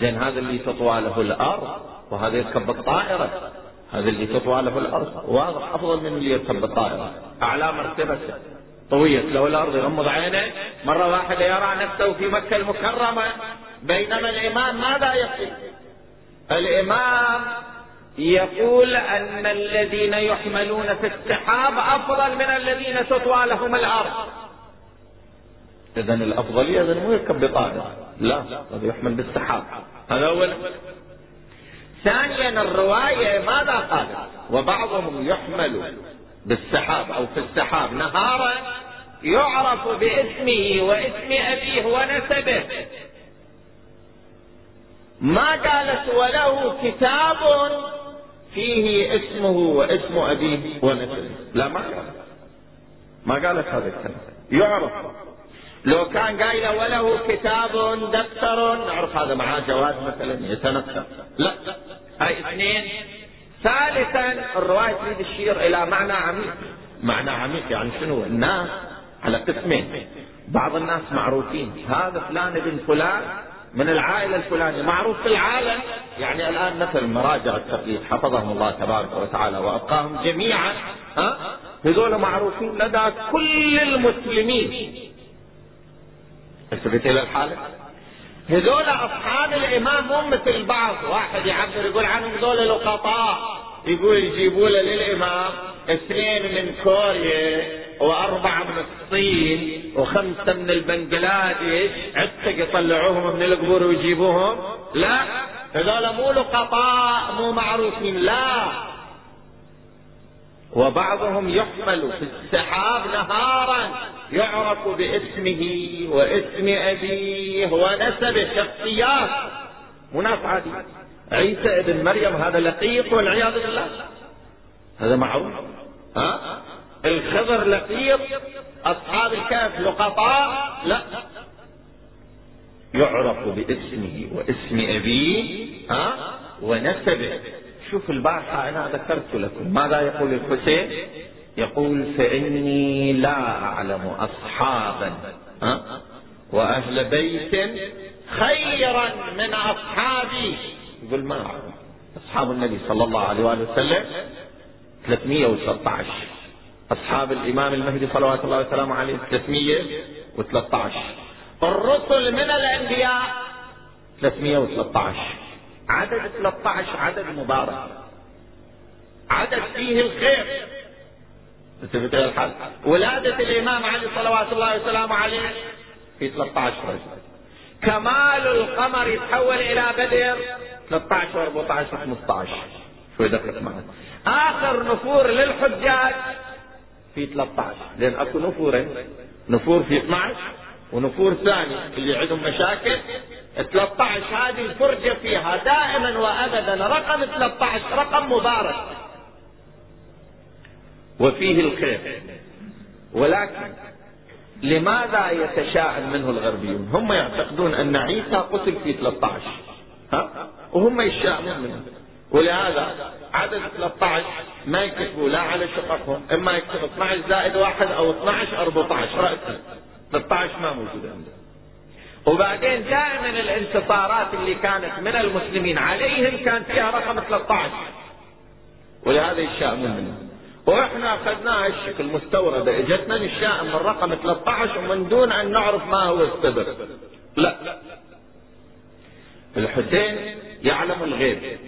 زين هذا اللي تطوى له الأرض وهذا يركب بالطائرة. هذا اللي تطوى له الأرض. واضح أفضل من اللي يركب بالطائرة. أعلى مرتبة. طويت له الأرض يغمض عينه مرة واحدة يرى نفسه في مكة المكرمة بينما الإمام ماذا يقول الإمام يقول أن الذين يحملون في السحاب أفضل من الذين تطوى لهم الأرض. إذا الأفضلية إذا مو يركب بطائرة لا هذا يحمل بالسحاب. هذا أولا. ثانيا الرواية ماذا قالت وبعضهم يحمل بالسحاب أو في السحاب نهارا يعرف باسمه واسم أبيه ونسبه. ما قالت وله كتاب فيه اسمه واسم أبيه ونسبه لا ما قالت ما قالت هذا الكلام. يعرف. لو كان قايل وله كتاب دفتر نعرف هذا معاه جواز مثلا يتنقل لا. هاي اثنين. ثالثا الرواية تريد تشير إلى معنى عميق. معنى عميق يعني شنو؟ الناس على قسمين. بعض الناس معروفين. هذا فلان ابن فلان من العائلة الفلانية. معروف في العالم يعني الآن مثل مراجع التقليد حفظهم الله تبارك وتعالى وأبقاهم جميعا ها؟ هذول معروفين لدى كل المسلمين. التفت إلى الحالة؟ هذول أصحاب الإمام مو مثل بعض. واحد يعبر يقول عنهم هذول لقطاء يقول يجيبوا له للإمام. اثنين من كوريا وأربعة من الصين وخمسة من البنجلاديش عتق يطلعوهم من القبور ويجيبوهم. لا هذول مو لقطاء مو معروفين. لا. وبعضهم يحمل في السحاب نهارا يعرف باسمه واسم أبيه ونسبه شخصيات مو ناس عادي عيسى ابن مريم هذا لقيط والعياذ بالله. هذا معروف. ها؟ الخضر لقيط أصحاب الكهف لقطاء لا. يعرف باسمه واسم أبيه ها؟ ونسبه. شوف البارحة أنا ذكرت لكم. ماذا يقول الحسين؟ يقول فإني لا أعلم أصحابا ها؟ وأهل بيت خيرا من أصحابي. يقول ما أعلم. أصحاب النبي صلى الله عليه وآله وسلم 313 أصحاب الإمام المهدي صلوات الله وسلامه عليه 313 الرسل من الأنبياء؟ 313 عدد 13 عدد مبارك. عدد فيه الخير. الحال. ولادة الإمام علي صلوات الله وسلامه عليه في 13 رجل. كمال القمر يتحول إلى بدر. 13 و14 و15 شوي دقق معي آخر نفور للحجاج في 13 لأن أكو نفورين. نفور في 12 ونفور ثاني اللي عندهم مشاكل. 13 هذه الفرجة فيها دائما وابدا رقم 13 رقم مبارك. وفيه الخير. ولكن لماذا يتشاءم منه الغربيون؟ هم يعتقدون أن عيسى قتل في 13 ها؟ وهم يشاءمون منه. ولهذا عدد 13 ما يكتبوا لا على شققهم إما يكتب 12 زائد واحد أو 12 14 رأسا 13 ما موجود عنده وبعدين دائما الانتصارات اللي كانت من المسلمين عليهم كان فيها رقم 13 ولهذا يشاءمون منه وإحنا اخذناها الشكل مستورده إجتنا نشاءم من رقم 13 ومن دون أن نعرف ما هو السبب. لا. الحسين يعلم الغيب.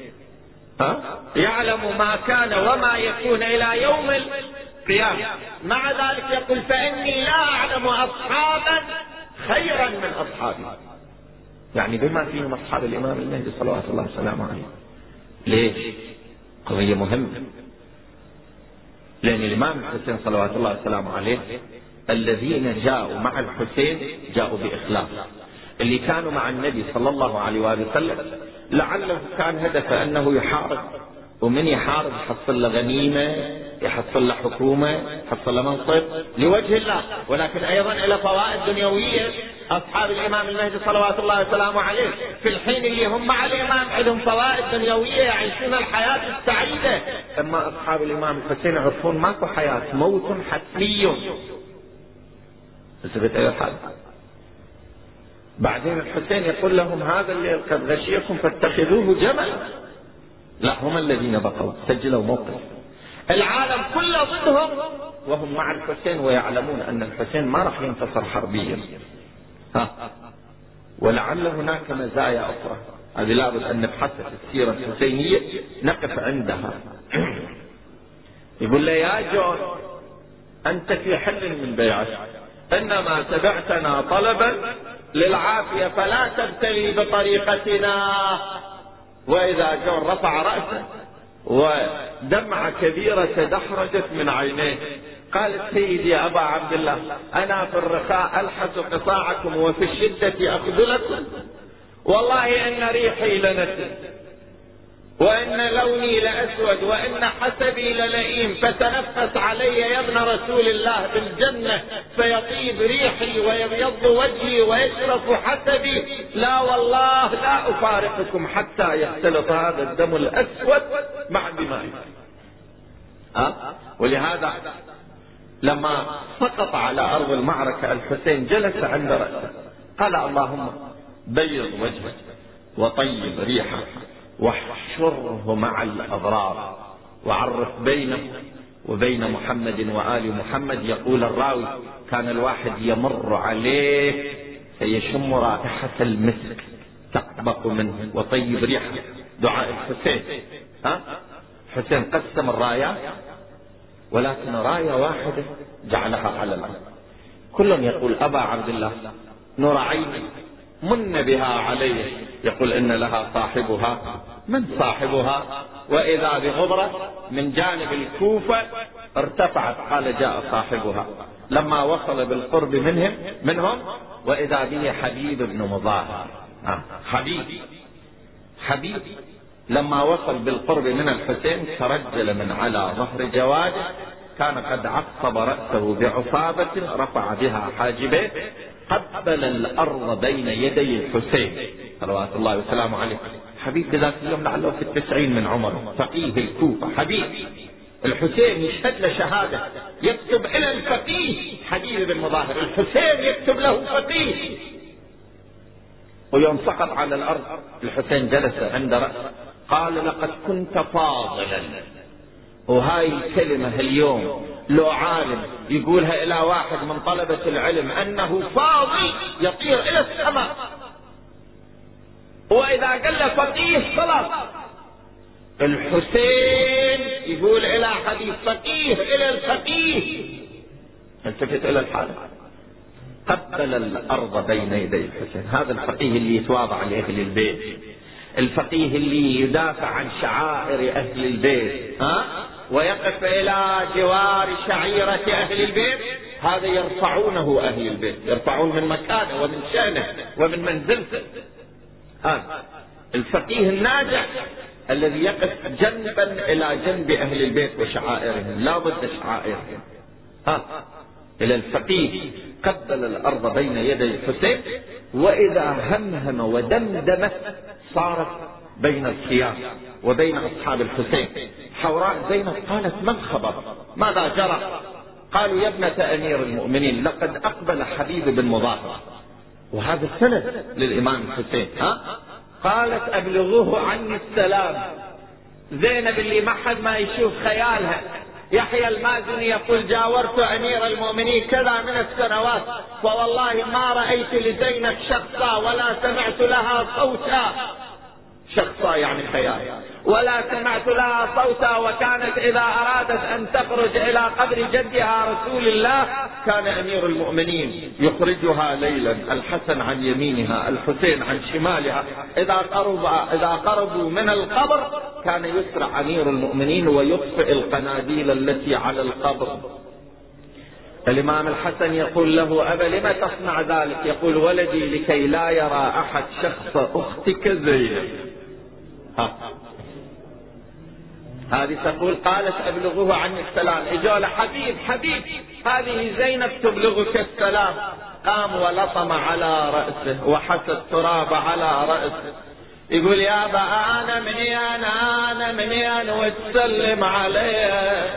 ها؟ يعلم ما كان وما يكون إلى يوم القيامة. مع ذلك يقول فإني لا أعلم أصحابا خيرا من أصحابي. يعني بما فيهم أصحاب الإمام المهدي صلوات الله وسلامه عليه. ليش؟ قضية مهمة. لأن الإمام الحسين صلوات الله وسلامه عليه الذين جاءوا مع الحسين جاءوا بإخلاص. اللي كانوا مع النبي صلى الله عليه وآله وسلم لعله كان هدفه أنه يحارب ومن يحارب يحصل له غنيمة يحصل له حكومة يحصل له منصب لوجه الله. ولكن أيضا إلى فوائد دنيوية أصحاب الإمام المهدي صلوات الله وسلامه عليه. في الحين اللي هم مع الإمام عندهم فوائد دنيوية يعيشون الحياة السعيدة. أما أصحاب الإمام الحسين يعرفون ماكو حياة موت حتمي. ثبت أي حال بعدين الحسين يقول لهم هذا اللي قد غشيكم فاتخذوه جمل لا هم الذين بقوا سجلوا موقف. العالم كله ضدهم وهم مع الحسين ويعلمون أن الحسين ما راح ينتصر حربيا. ها. ولعل هناك مزايا أخرى. هذه لابد أن نبحثها في السيرة الحسينية نقف عندها. يقول له يا جون أنت في حل من بيعك. إنما تبعتنا طلبا للعافية فلا تبتلي بطريقتنا. وإذا جون رفع رأسه ودمعة كبيرة تدحرجت من عينيه. قال سيدي يا أبا عبد الله أنا في الرخاء ألحس قطاعكم وفي الشدة أخذلكم. والله إن ريحي لنتن وإن لوني لأسود وإن حسبي للئيم فتنفس علي يا ابن رسول الله بالجنة فيطيب ريحي ويبيض وجهي ويشرف حسبي. لا والله لا أفارقكم حتى يختلط هذا الدم الأسود مع دمائي. أه؟ ولهذا لما سقط على أرض المعركة الحسين جلس عند رأسه قال اللهم بيض وجهه وطيب ريحه واحشره مع الأضرار. وعرف بينه وبين محمد وآل محمد. يقول الراوي كان الواحد يمر عليه فيشم رائحة المسك تقبق منه وطيب ريحة. دعاء الحسين. ها؟ حسين قسم الرايات ولكن راية واحدة جعلها على الأرض كل يقول أبا عبد الله نور عيني. من بها عليه. يقول إن لها صاحبها. من صاحبها؟ وإذا بغبرة من جانب الكوفة ارتفعت قال جاء صاحبها. لما وصل بالقرب منهم منهم؟ وإذا به حبيب بن مظاهر آه. حبيب. حبيب. لما وصل بالقرب من الحسين ترجل من على ظهر جواده كان قد عصب رأسه بعصابة رفع بها حاجبيه قبل الأرض بين يدي الحسين. صلوات الله وسلامه عليه. حبيب ذاك اليوم لعله في التسعين من عمره. فقيه الكوفة. حبيب. الحسين يشهد له شهادة. يكتب إلى الفقيه. حبيب بن مظاهر الحسين يكتب له فقيه. ويوم سقط على الأرض الحسين جلس عند رأسه قال لقد كنت فاضلا. وهاي الكلمة اليوم لو عالم يقولها إلى واحد من طلبة العلم أنه فاضي يطير إلى السماء. وإذا قال له فقيه خلاص. الحسين يقول إلى حديث فقيه إلى الفقيه. التفت إلى الحالة. قبل الأرض بين يدي الحسين. هذا الفقيه اللي يتواضع لأهل البيت. الفقيه اللي يدافع عن شعائر أهل البيت. ها؟ ويقف إلى جوار شعيرة أهل البيت. هذا يرفعونه أهل البيت. يرفعون من مكانه ومن شأنه ومن منزلته. هذا. الفقيه الناجح الذي يقف جنبا إلى جنب أهل البيت وشعائرهم. لا ضد شعائرهم. ها. إلى الفقيه قبل الأرض بين يدي الحسين وإذا همهم ودمدم صارت بين الخيام وبين أصحاب الحسين. حوراء زينب قالت ما الخبر ماذا جرى؟ قالوا يا ابنة أمير المؤمنين لقد أقبل حبيب بن مظاهر وهذا السند للإمام الحسين ها؟ قالت أبلغوه عني السلام. زينب اللي ما حد ما يشوف خيالها. يحيى المازني يقول جاورت أمير المؤمنين كذا من السنوات فوالله ما رأيت لزينب شخصا ولا سمعت لها صوتا. شخصا يعني خيال. ولا سمعت لها صوتا وكانت إذا أرادت أن تخرج إلى قبر جدها رسول الله كان أمير المؤمنين يخرجها ليلا الحسن عن يمينها الحسين عن شمالها. إذا قرب إذا قربوا من القبر كان يسرع أمير المؤمنين ويطفئ القناديل التي على القبر. الإمام الحسن يقول له أبا لم تصنع ذلك؟ يقول ولدي لكي لا يرى أحد شخص أختك زينب. هذه تقول قالت أبلغوه عني السلام. اجوا حبيب حبيب هذه زينب تبلغك السلام. قام ولطم على رأسه وحس التراب على رأسه. يقول يا أبا أنا مني أنا أنا مني أنا وتسلم علي.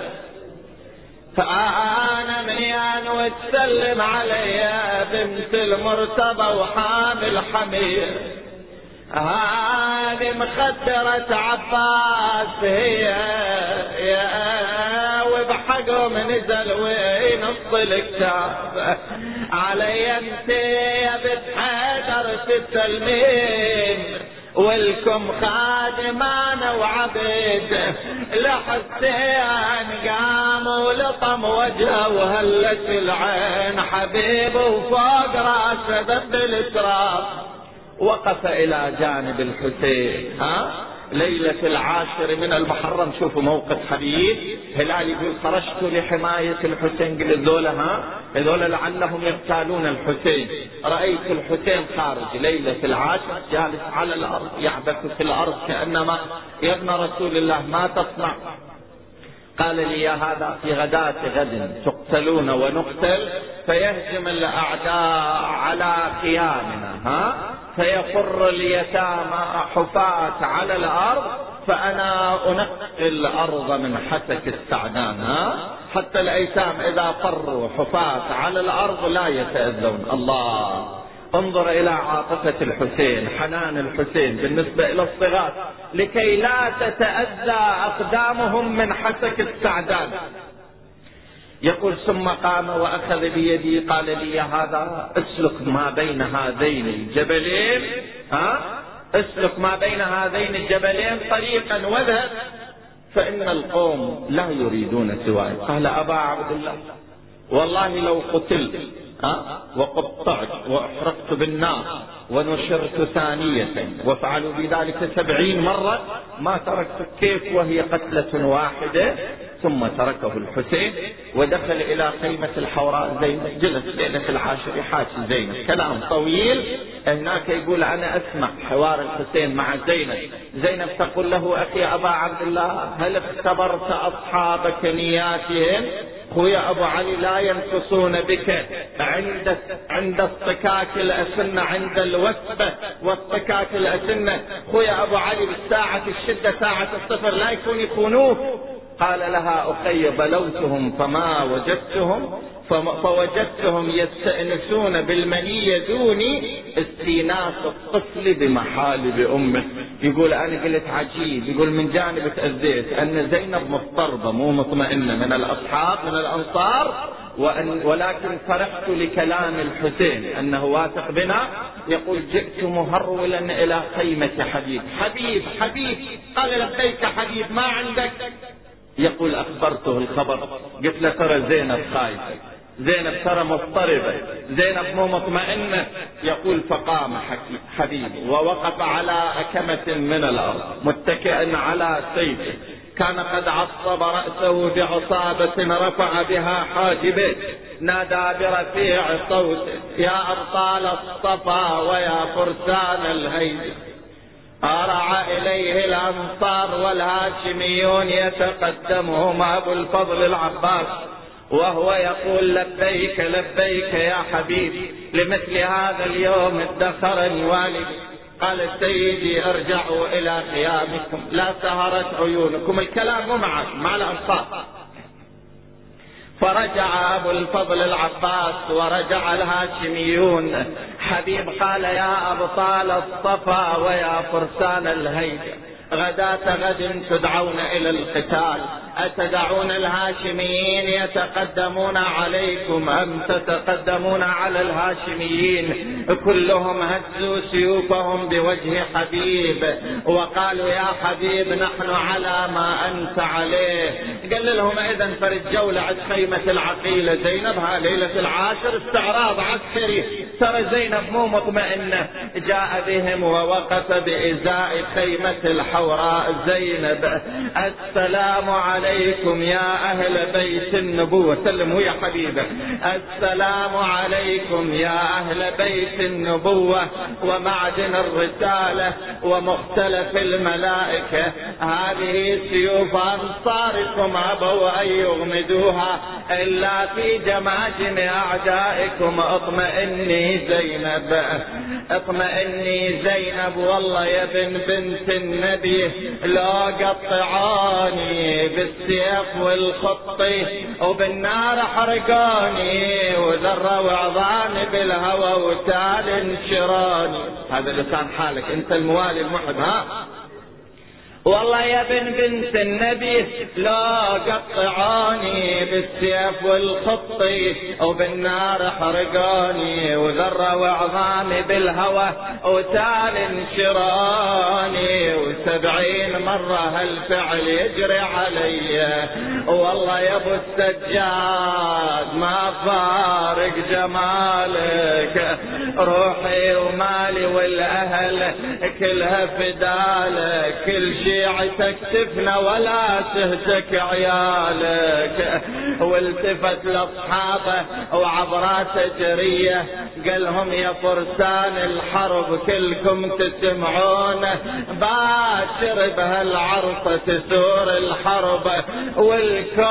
فأنا مني أنا وتسلم علي. بنت المرتضى وحامل حمير. هذه مخدرة عباس هي يا وبحقهم نزل وينص الكتاب. علي أنت يا بنت حيدر تسلمين والكم خادمان وعبيد. لحسين قام ولطم وجهه وهلت العين حبيب وفوق راسه ذب التراب. وقف إلى جانب الحسين ها؟ ليلة العاشر من المحرم شوفوا موقف حبيب. هلال يقول خرجت لحماية الحسين قل ذولا ها؟ هذول لعلهم يغتالون الحسين. رأيت الحسين خارج ليلة العاشر جالس على الأرض يعبث في الأرض كأنما يا ابن رسول الله. ما تصنع؟ قال لي يا هذا في غداة غد تقتلون ونقتل فيهجم الأعداء على خيامنا ها؟ فيقر اليتامى حفاة على الأرض فأنا أنقي الأرض من حسك السعدان ها؟ حتى الأيتام إذا قروا حفاة على الأرض لا يتأذون. الله انظر إلى عاطفة الحسين حنان الحسين بالنسبة إلى الصغار لكي لا تتأذى أقدامهم من حسك السعدان. يقول ثم قام وأخذ بيدي قال لي هذا أسلك ما بين هذين الجبلين. ها؟ أسلك ما بين هذين الجبلين طريقا واذهب فإن القوم لا يريدون سواي. قال أبا عبد الله والله لو قتلت وقطعت وأحرقت بالنار ونشرت ثانية وفعلوا بذلك سبعين مرة. ما تركت كيف وهي قتلة واحدة؟ ثم تركه الحسين ودخل إلى خيمة الحوراء زينب جلس ليلة العاشر يحاكي زينب كلام طويل. هناك يقول أنا أسمع حوار الحسين مع زينب. زينب تقول له أخي أبا عبد الله هل اختبرت أصحابك نياتهم؟ خويا ابو علي لا ينقصون بك. عند عند اصطكاك الاسنه عند الوثبه واصطكاك الاسنه خويا ابو علي بالساعة الشدة ساعة الصفر لا يكون يخونوه. قال لها أخي بلوتهم فما وجدتهم؟ فوجدتهم يستأنسون بالمنية دوني استيناس الطفل بمحالب أمه. يقول أنا قلت عجيب. يقول من جانب تأذيت أن زينب مضطربة مو مطمئنة من الأصحاب من الأنصار وأن ولكن فرحت لكلام الحسين أنه واثق بنا. يقول جئت مهرولا إلى خيمة حبيب. حبيب حبيب قال لبيك حبيب ما عندك؟ يقول أخبرته الخبر. قلت له ترى زينب خايفة زينب ترى مضطربة. زينب مو مطمئنة. يقول فقام حبيبي ووقف على أكمة من الأرض متكئا على سيفه كان قد عصب رأسه بعصابة رفع بها حاجبه. نادى برفيع صوته يا أبطال الصفا ويا فرسان الهيج. أرع إليه الأنصار والهاشميون يتقدمهم أبو الفضل العباس وهو يقول لبيك لبيك يا حبيبي لمثل هذا اليوم ادخرني والدي قال سيدي ارجعوا إلى خيامكم لا سهرت عيونكم الكلام معك مع الأنصار. فرجع أبو الفضل العباس ورجع الهاشميون. حبيب قال يا أبطال الصفا ويا فرسان الهيجه غداة غد تدعون إلى القتال. أتدعون الهاشميين يتقدمون عليكم أم تتقدمون على الهاشميين؟ كلهم هزوا سيوفهم بوجه حبيب. وقالوا يا حبيب نحن على ما أنت عليه. قال لهم إذا فرد جولة عند خيمة العقيلة. زينب ها ليلة العاشر استعراض عسكري. ترى زينب مو مطمئنة. جاء بهم ووقف بإزاء خيمة الحوراء زينب. السلام عليكم يا أهل بيت النبوة. سلموا يا حبيبه السلام عليكم يا أهل بيت النبوة. ومعدن الرسالة ومختلف الملائكة. هذه سيوف أنصاركم أبوا أن يغمدوها. إلا في جماجم أعدائكم. اطمئني زينب. اطمئني زينب. والله يا بن بنت النبي. لا قطعاني بالسيف والخط وبالنار حرقاني وذرة وعظاني بالهوى وتال انشراني. هذا لسان حالك. انت الموالي المحب ها؟ والله يا بن بنت النبي لا قطعاني بالسيف والخط وبالنار حرقاني وذرة وعظامي بالهوى وتال انشراني وسبعين مرة هالفعل يجري علي. والله يا أبو السجاد ما فارق جمالك روحي ومالي والأهل كلها فدالك كل شيء شيعتك تفنى ولا تهتك عيالك. والتفت لأصحابه وعبراته جريه قالهم يا فرسان الحرب كلكم تسمعون باشر بهالعرصة تسور الحرب والكل.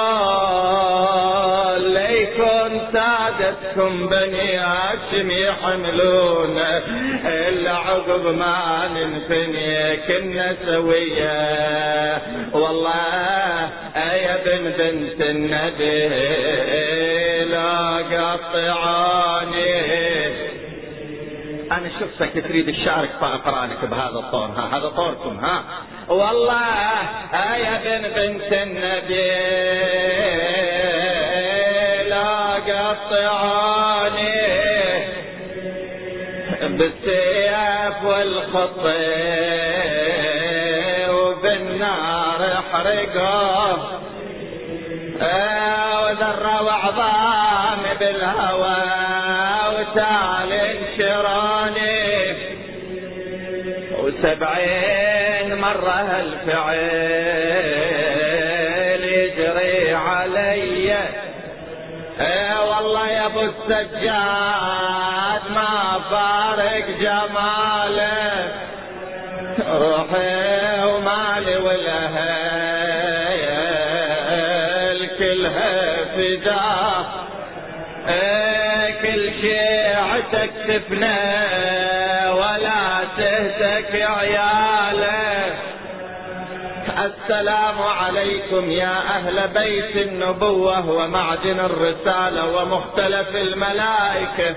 ليكون سادتكم بني هاشم يحملون. إلا عقب ما ننفني كنا سوية. والله يا بن بنت النبي لا قطعاني أنا شفتك تريد الشعر فاقرا لك بهذا الطور ها هذا طوركم ها. والله يا بن بنت النبي لا قطعاني بالسيف والخطين بالنار حرقه وذر وعظام بالهوى وتال انشراني. وسبعين مرة الفعل يجري علي. والله يا أبو السجاد ما فارق جماله روحي ومالي والأهل. كلها فداه كل شيعتك تفنى ولا تهتك عياله. السلام عليكم يا أهل بيت النبوة ومعدن الرسالة ومختلف الملائكة.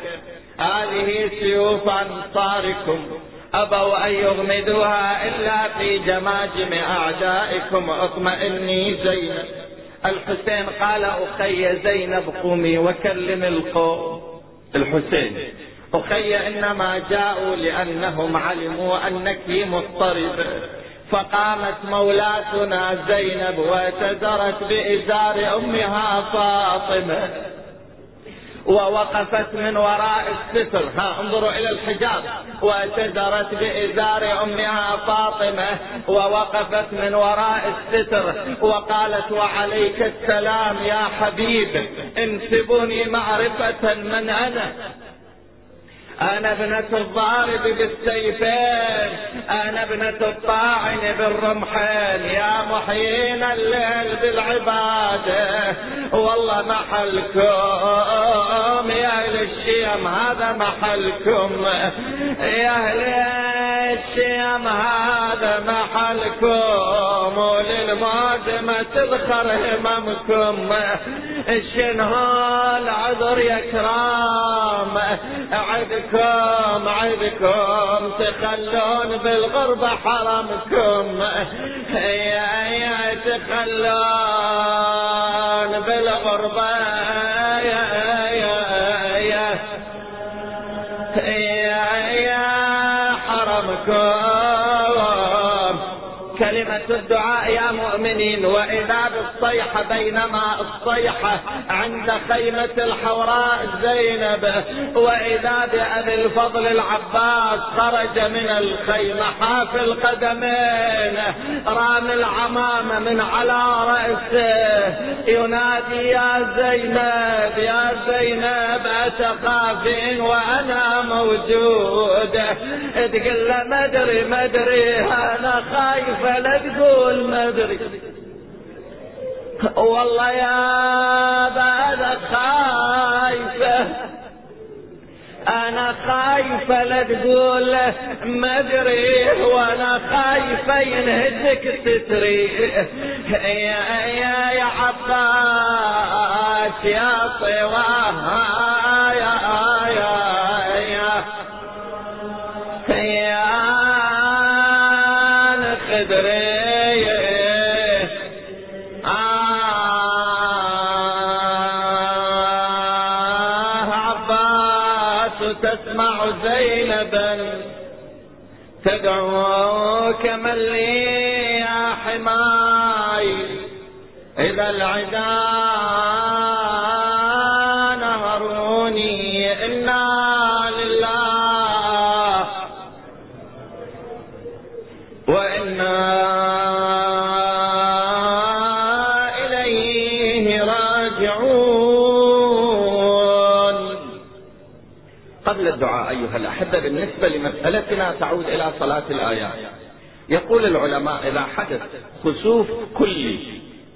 هذه سيوف أنصاركم. أبوا أن يغمدوها إلا في جماجم أعدائكم. اطمئني زينب. الحسين قال أخي زينب قومي وكلم القوم. الحسين. أخي إنما جاءوا لأنهم علموا أنك مضطرب. فقامت مولاتنا زينب وتزرت بإزار أمها فاطمة. ووقفت من وراء الستر ها انظروا إلى الحجاب. واتدرت بإزار أمها فاطمة. ووقفت من وراء الستر. وقالت وعليك السلام يا حبيب. انسبوني معرفة من أنا. أنا ابنة الضارب بالسيفين أنا ابنة الطاعن بالرمحين يا محيين الليل بالعبادة والله محلكم يا أهل الشيم هذا محلكم. يا أهل الشيم هذا محلكم. وللموت ما تذخر هممكم. شنو العذر يا كرام. عدكم عدكم تخلون بالغربة حرمكم يا يا تخلون بالغربة يا يا يا يا يا حرمكم كلمة الدعاء يا مؤمنين وإذا بالصيحة بينما الصيحة عند خيمة الحوراء زينب. وإذا بأبي الفضل العباس خرج من الخيمة حافي القدمين رامي العمامة من على رأسه. ينادي يا زينب يا زينب أتخافين وأنا موجود؟ تقول له مدري مدري أنا خايف فلا تقول ما أدري. والله يا بعد خايفة. أنا خايفة لا تقول ما أدري وأنا خايفة ينهدك ستري يا يا يا عباس يا طواها يا يا يا إذا العداء الدعاء أيها الأحبة بالنسبة لمسألتنا تعود إلى صلاة الآيات. يقول العلماء إذا حدث خسوف كلي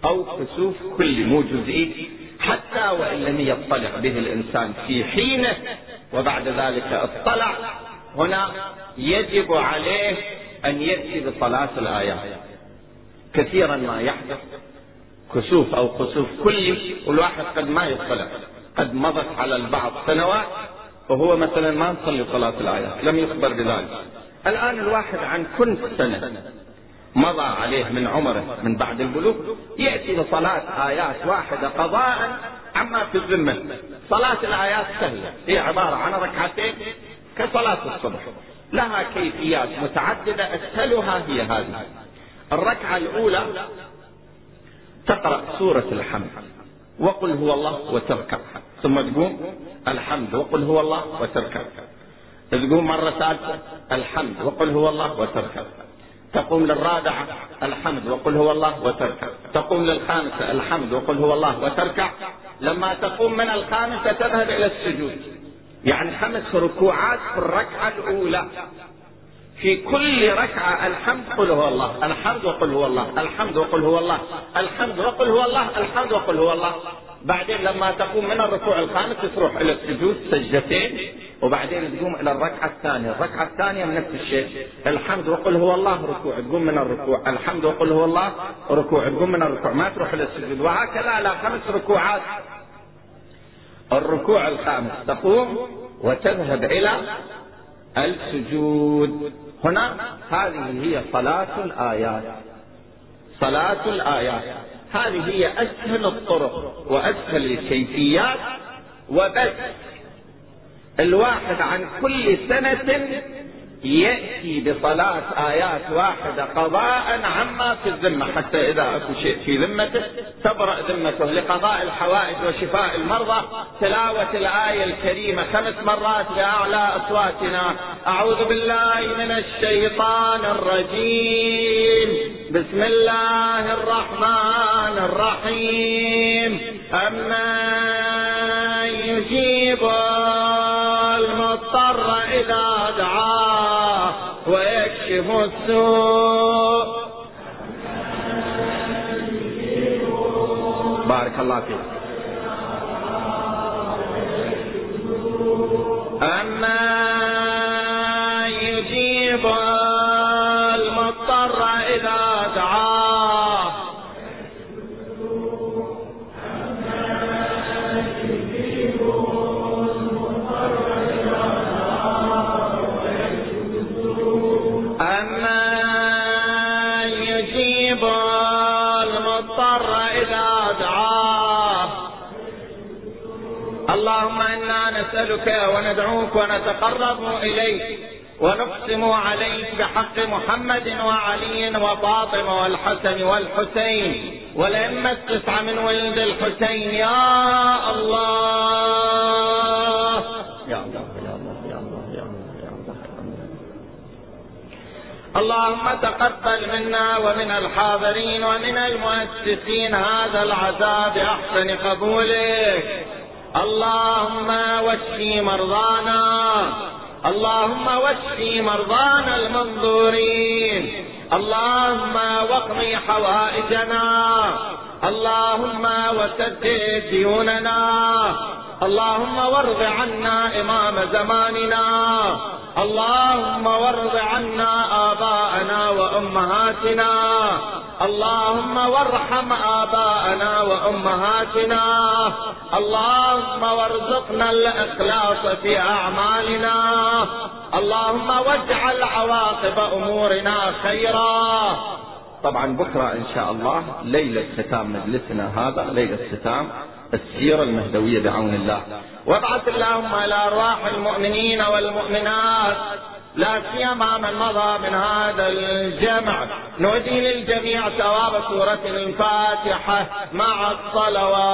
أو خسوف كلي مو جزئي حتى وإن لم يطلع به الإنسان في حينه وبعد ذلك اطلع. هنا يجب عليه أن يأتي بصلاة الآيات. كثيرا ما يحدث كسوف أو خسوف كلي والواحد قد ما يطلع. قد مضت على البعض سنوات وهو مثلا ما نصلي صلاة الآيات لم يخبر بذلك. الآن الواحد عن كل سنة مضى عليه من عمره من بعد البلوغ يأتي لصلاة آيات واحدة قضاء عما في الذمة. صلاة الآيات سهلة هي عبارة عن ركعتين كصلاة الصبح. لها كيفيات متعددة أسهلها هي هذه. الركعة الأولى تقرأ سورة الحمد وقل هو الله وتركع ثم تقوم الحمد وقل هو الله وتركع تقوم مرة ثالثة الحمد وقل هو الله وتركع تقوم للرابعة الحمد وقل هو الله وتركع تقوم للخامسة الحمد وقل هو الله وتركع لما تقوم من الخامسة تذهب إلى السجود. يعني خمس ركوعات في الركعة الأولى. في كل ركعة الحمد قل هو الله الحمد وقل هو الله الحمد وقل هو الله الحمد وقل هو الله الحمد وقل هو الله. بعدين لما تقوم من الركوع الخامس تروح إلى السجود سجدتين وبعدين تقوم إلى الركعة الثانية، الركعة الثانية من نفس الشيء، الحمد وقل هو الله ركوع، تقوم من الركوع، الحمد وقل هو الله ركوع، تقوم من الركوع، ما تروح إلى السجود، وهكذا على خمس ركوعات. الركوع الخامس تقوم وتذهب إلى السجود، هنا هذه هي صلاة الآيات. صلاة الآيات. هذه هي أسهل الطرق وأسهل الكيفيات وبس الواحد عن كل سنة يأتي بصلاة آيات واحدة قضاء عما في الذمة حتى إذا أكو شيء في ذمته تبرأ ذمته لقضاء الحوائج وشفاء المرضى. تلاوة الآية الكريمة خمس مرات بأعلى أصواتنا. أعوذ بالله من الشيطان الرجيم. بسم الله الرحمن الرحيم. أما يجيب المضطر إذا دعاه ويكشف السوء. بارك الله فيك. أما نسألك وندعوك ونتقرب إليك ونقسم عليك بحق محمد وعلي وفاطمة والحسن والحسين. والأئمة التسعة من ولد الحسين. يا الله. يا الله يا الله يا الله يا الله اللهم تقبل منا ومن الحاضرين ومن المؤسسين. هذا العزاء بأحسن قبولك. اللهم واشفي مرضانا. اللهم واشفي مرضانا المنظورين. اللهم واقضي حوائجنا. اللهم وسدد ديوننا. اللهم وارض عنا إمام زماننا. اللهم وارض عنا آباءنا وأمهاتنا. اللهم وارحم آباءنا وأمهاتنا. اللهم وارزقنا الإخلاص في أعمالنا. اللهم واجعل عواقب أمورنا خيرا. طبعا بكرة إن شاء الله ليلة ختام مجلسنا هذا ليلة ختام. السيرة المهدوية بعون الله. وابعث اللهم إلى أرواح المؤمنين والمؤمنات لا سيما من مضى من هذا الجمع. نودي للجميع ثواب سورة الفاتحة مع الصلوات.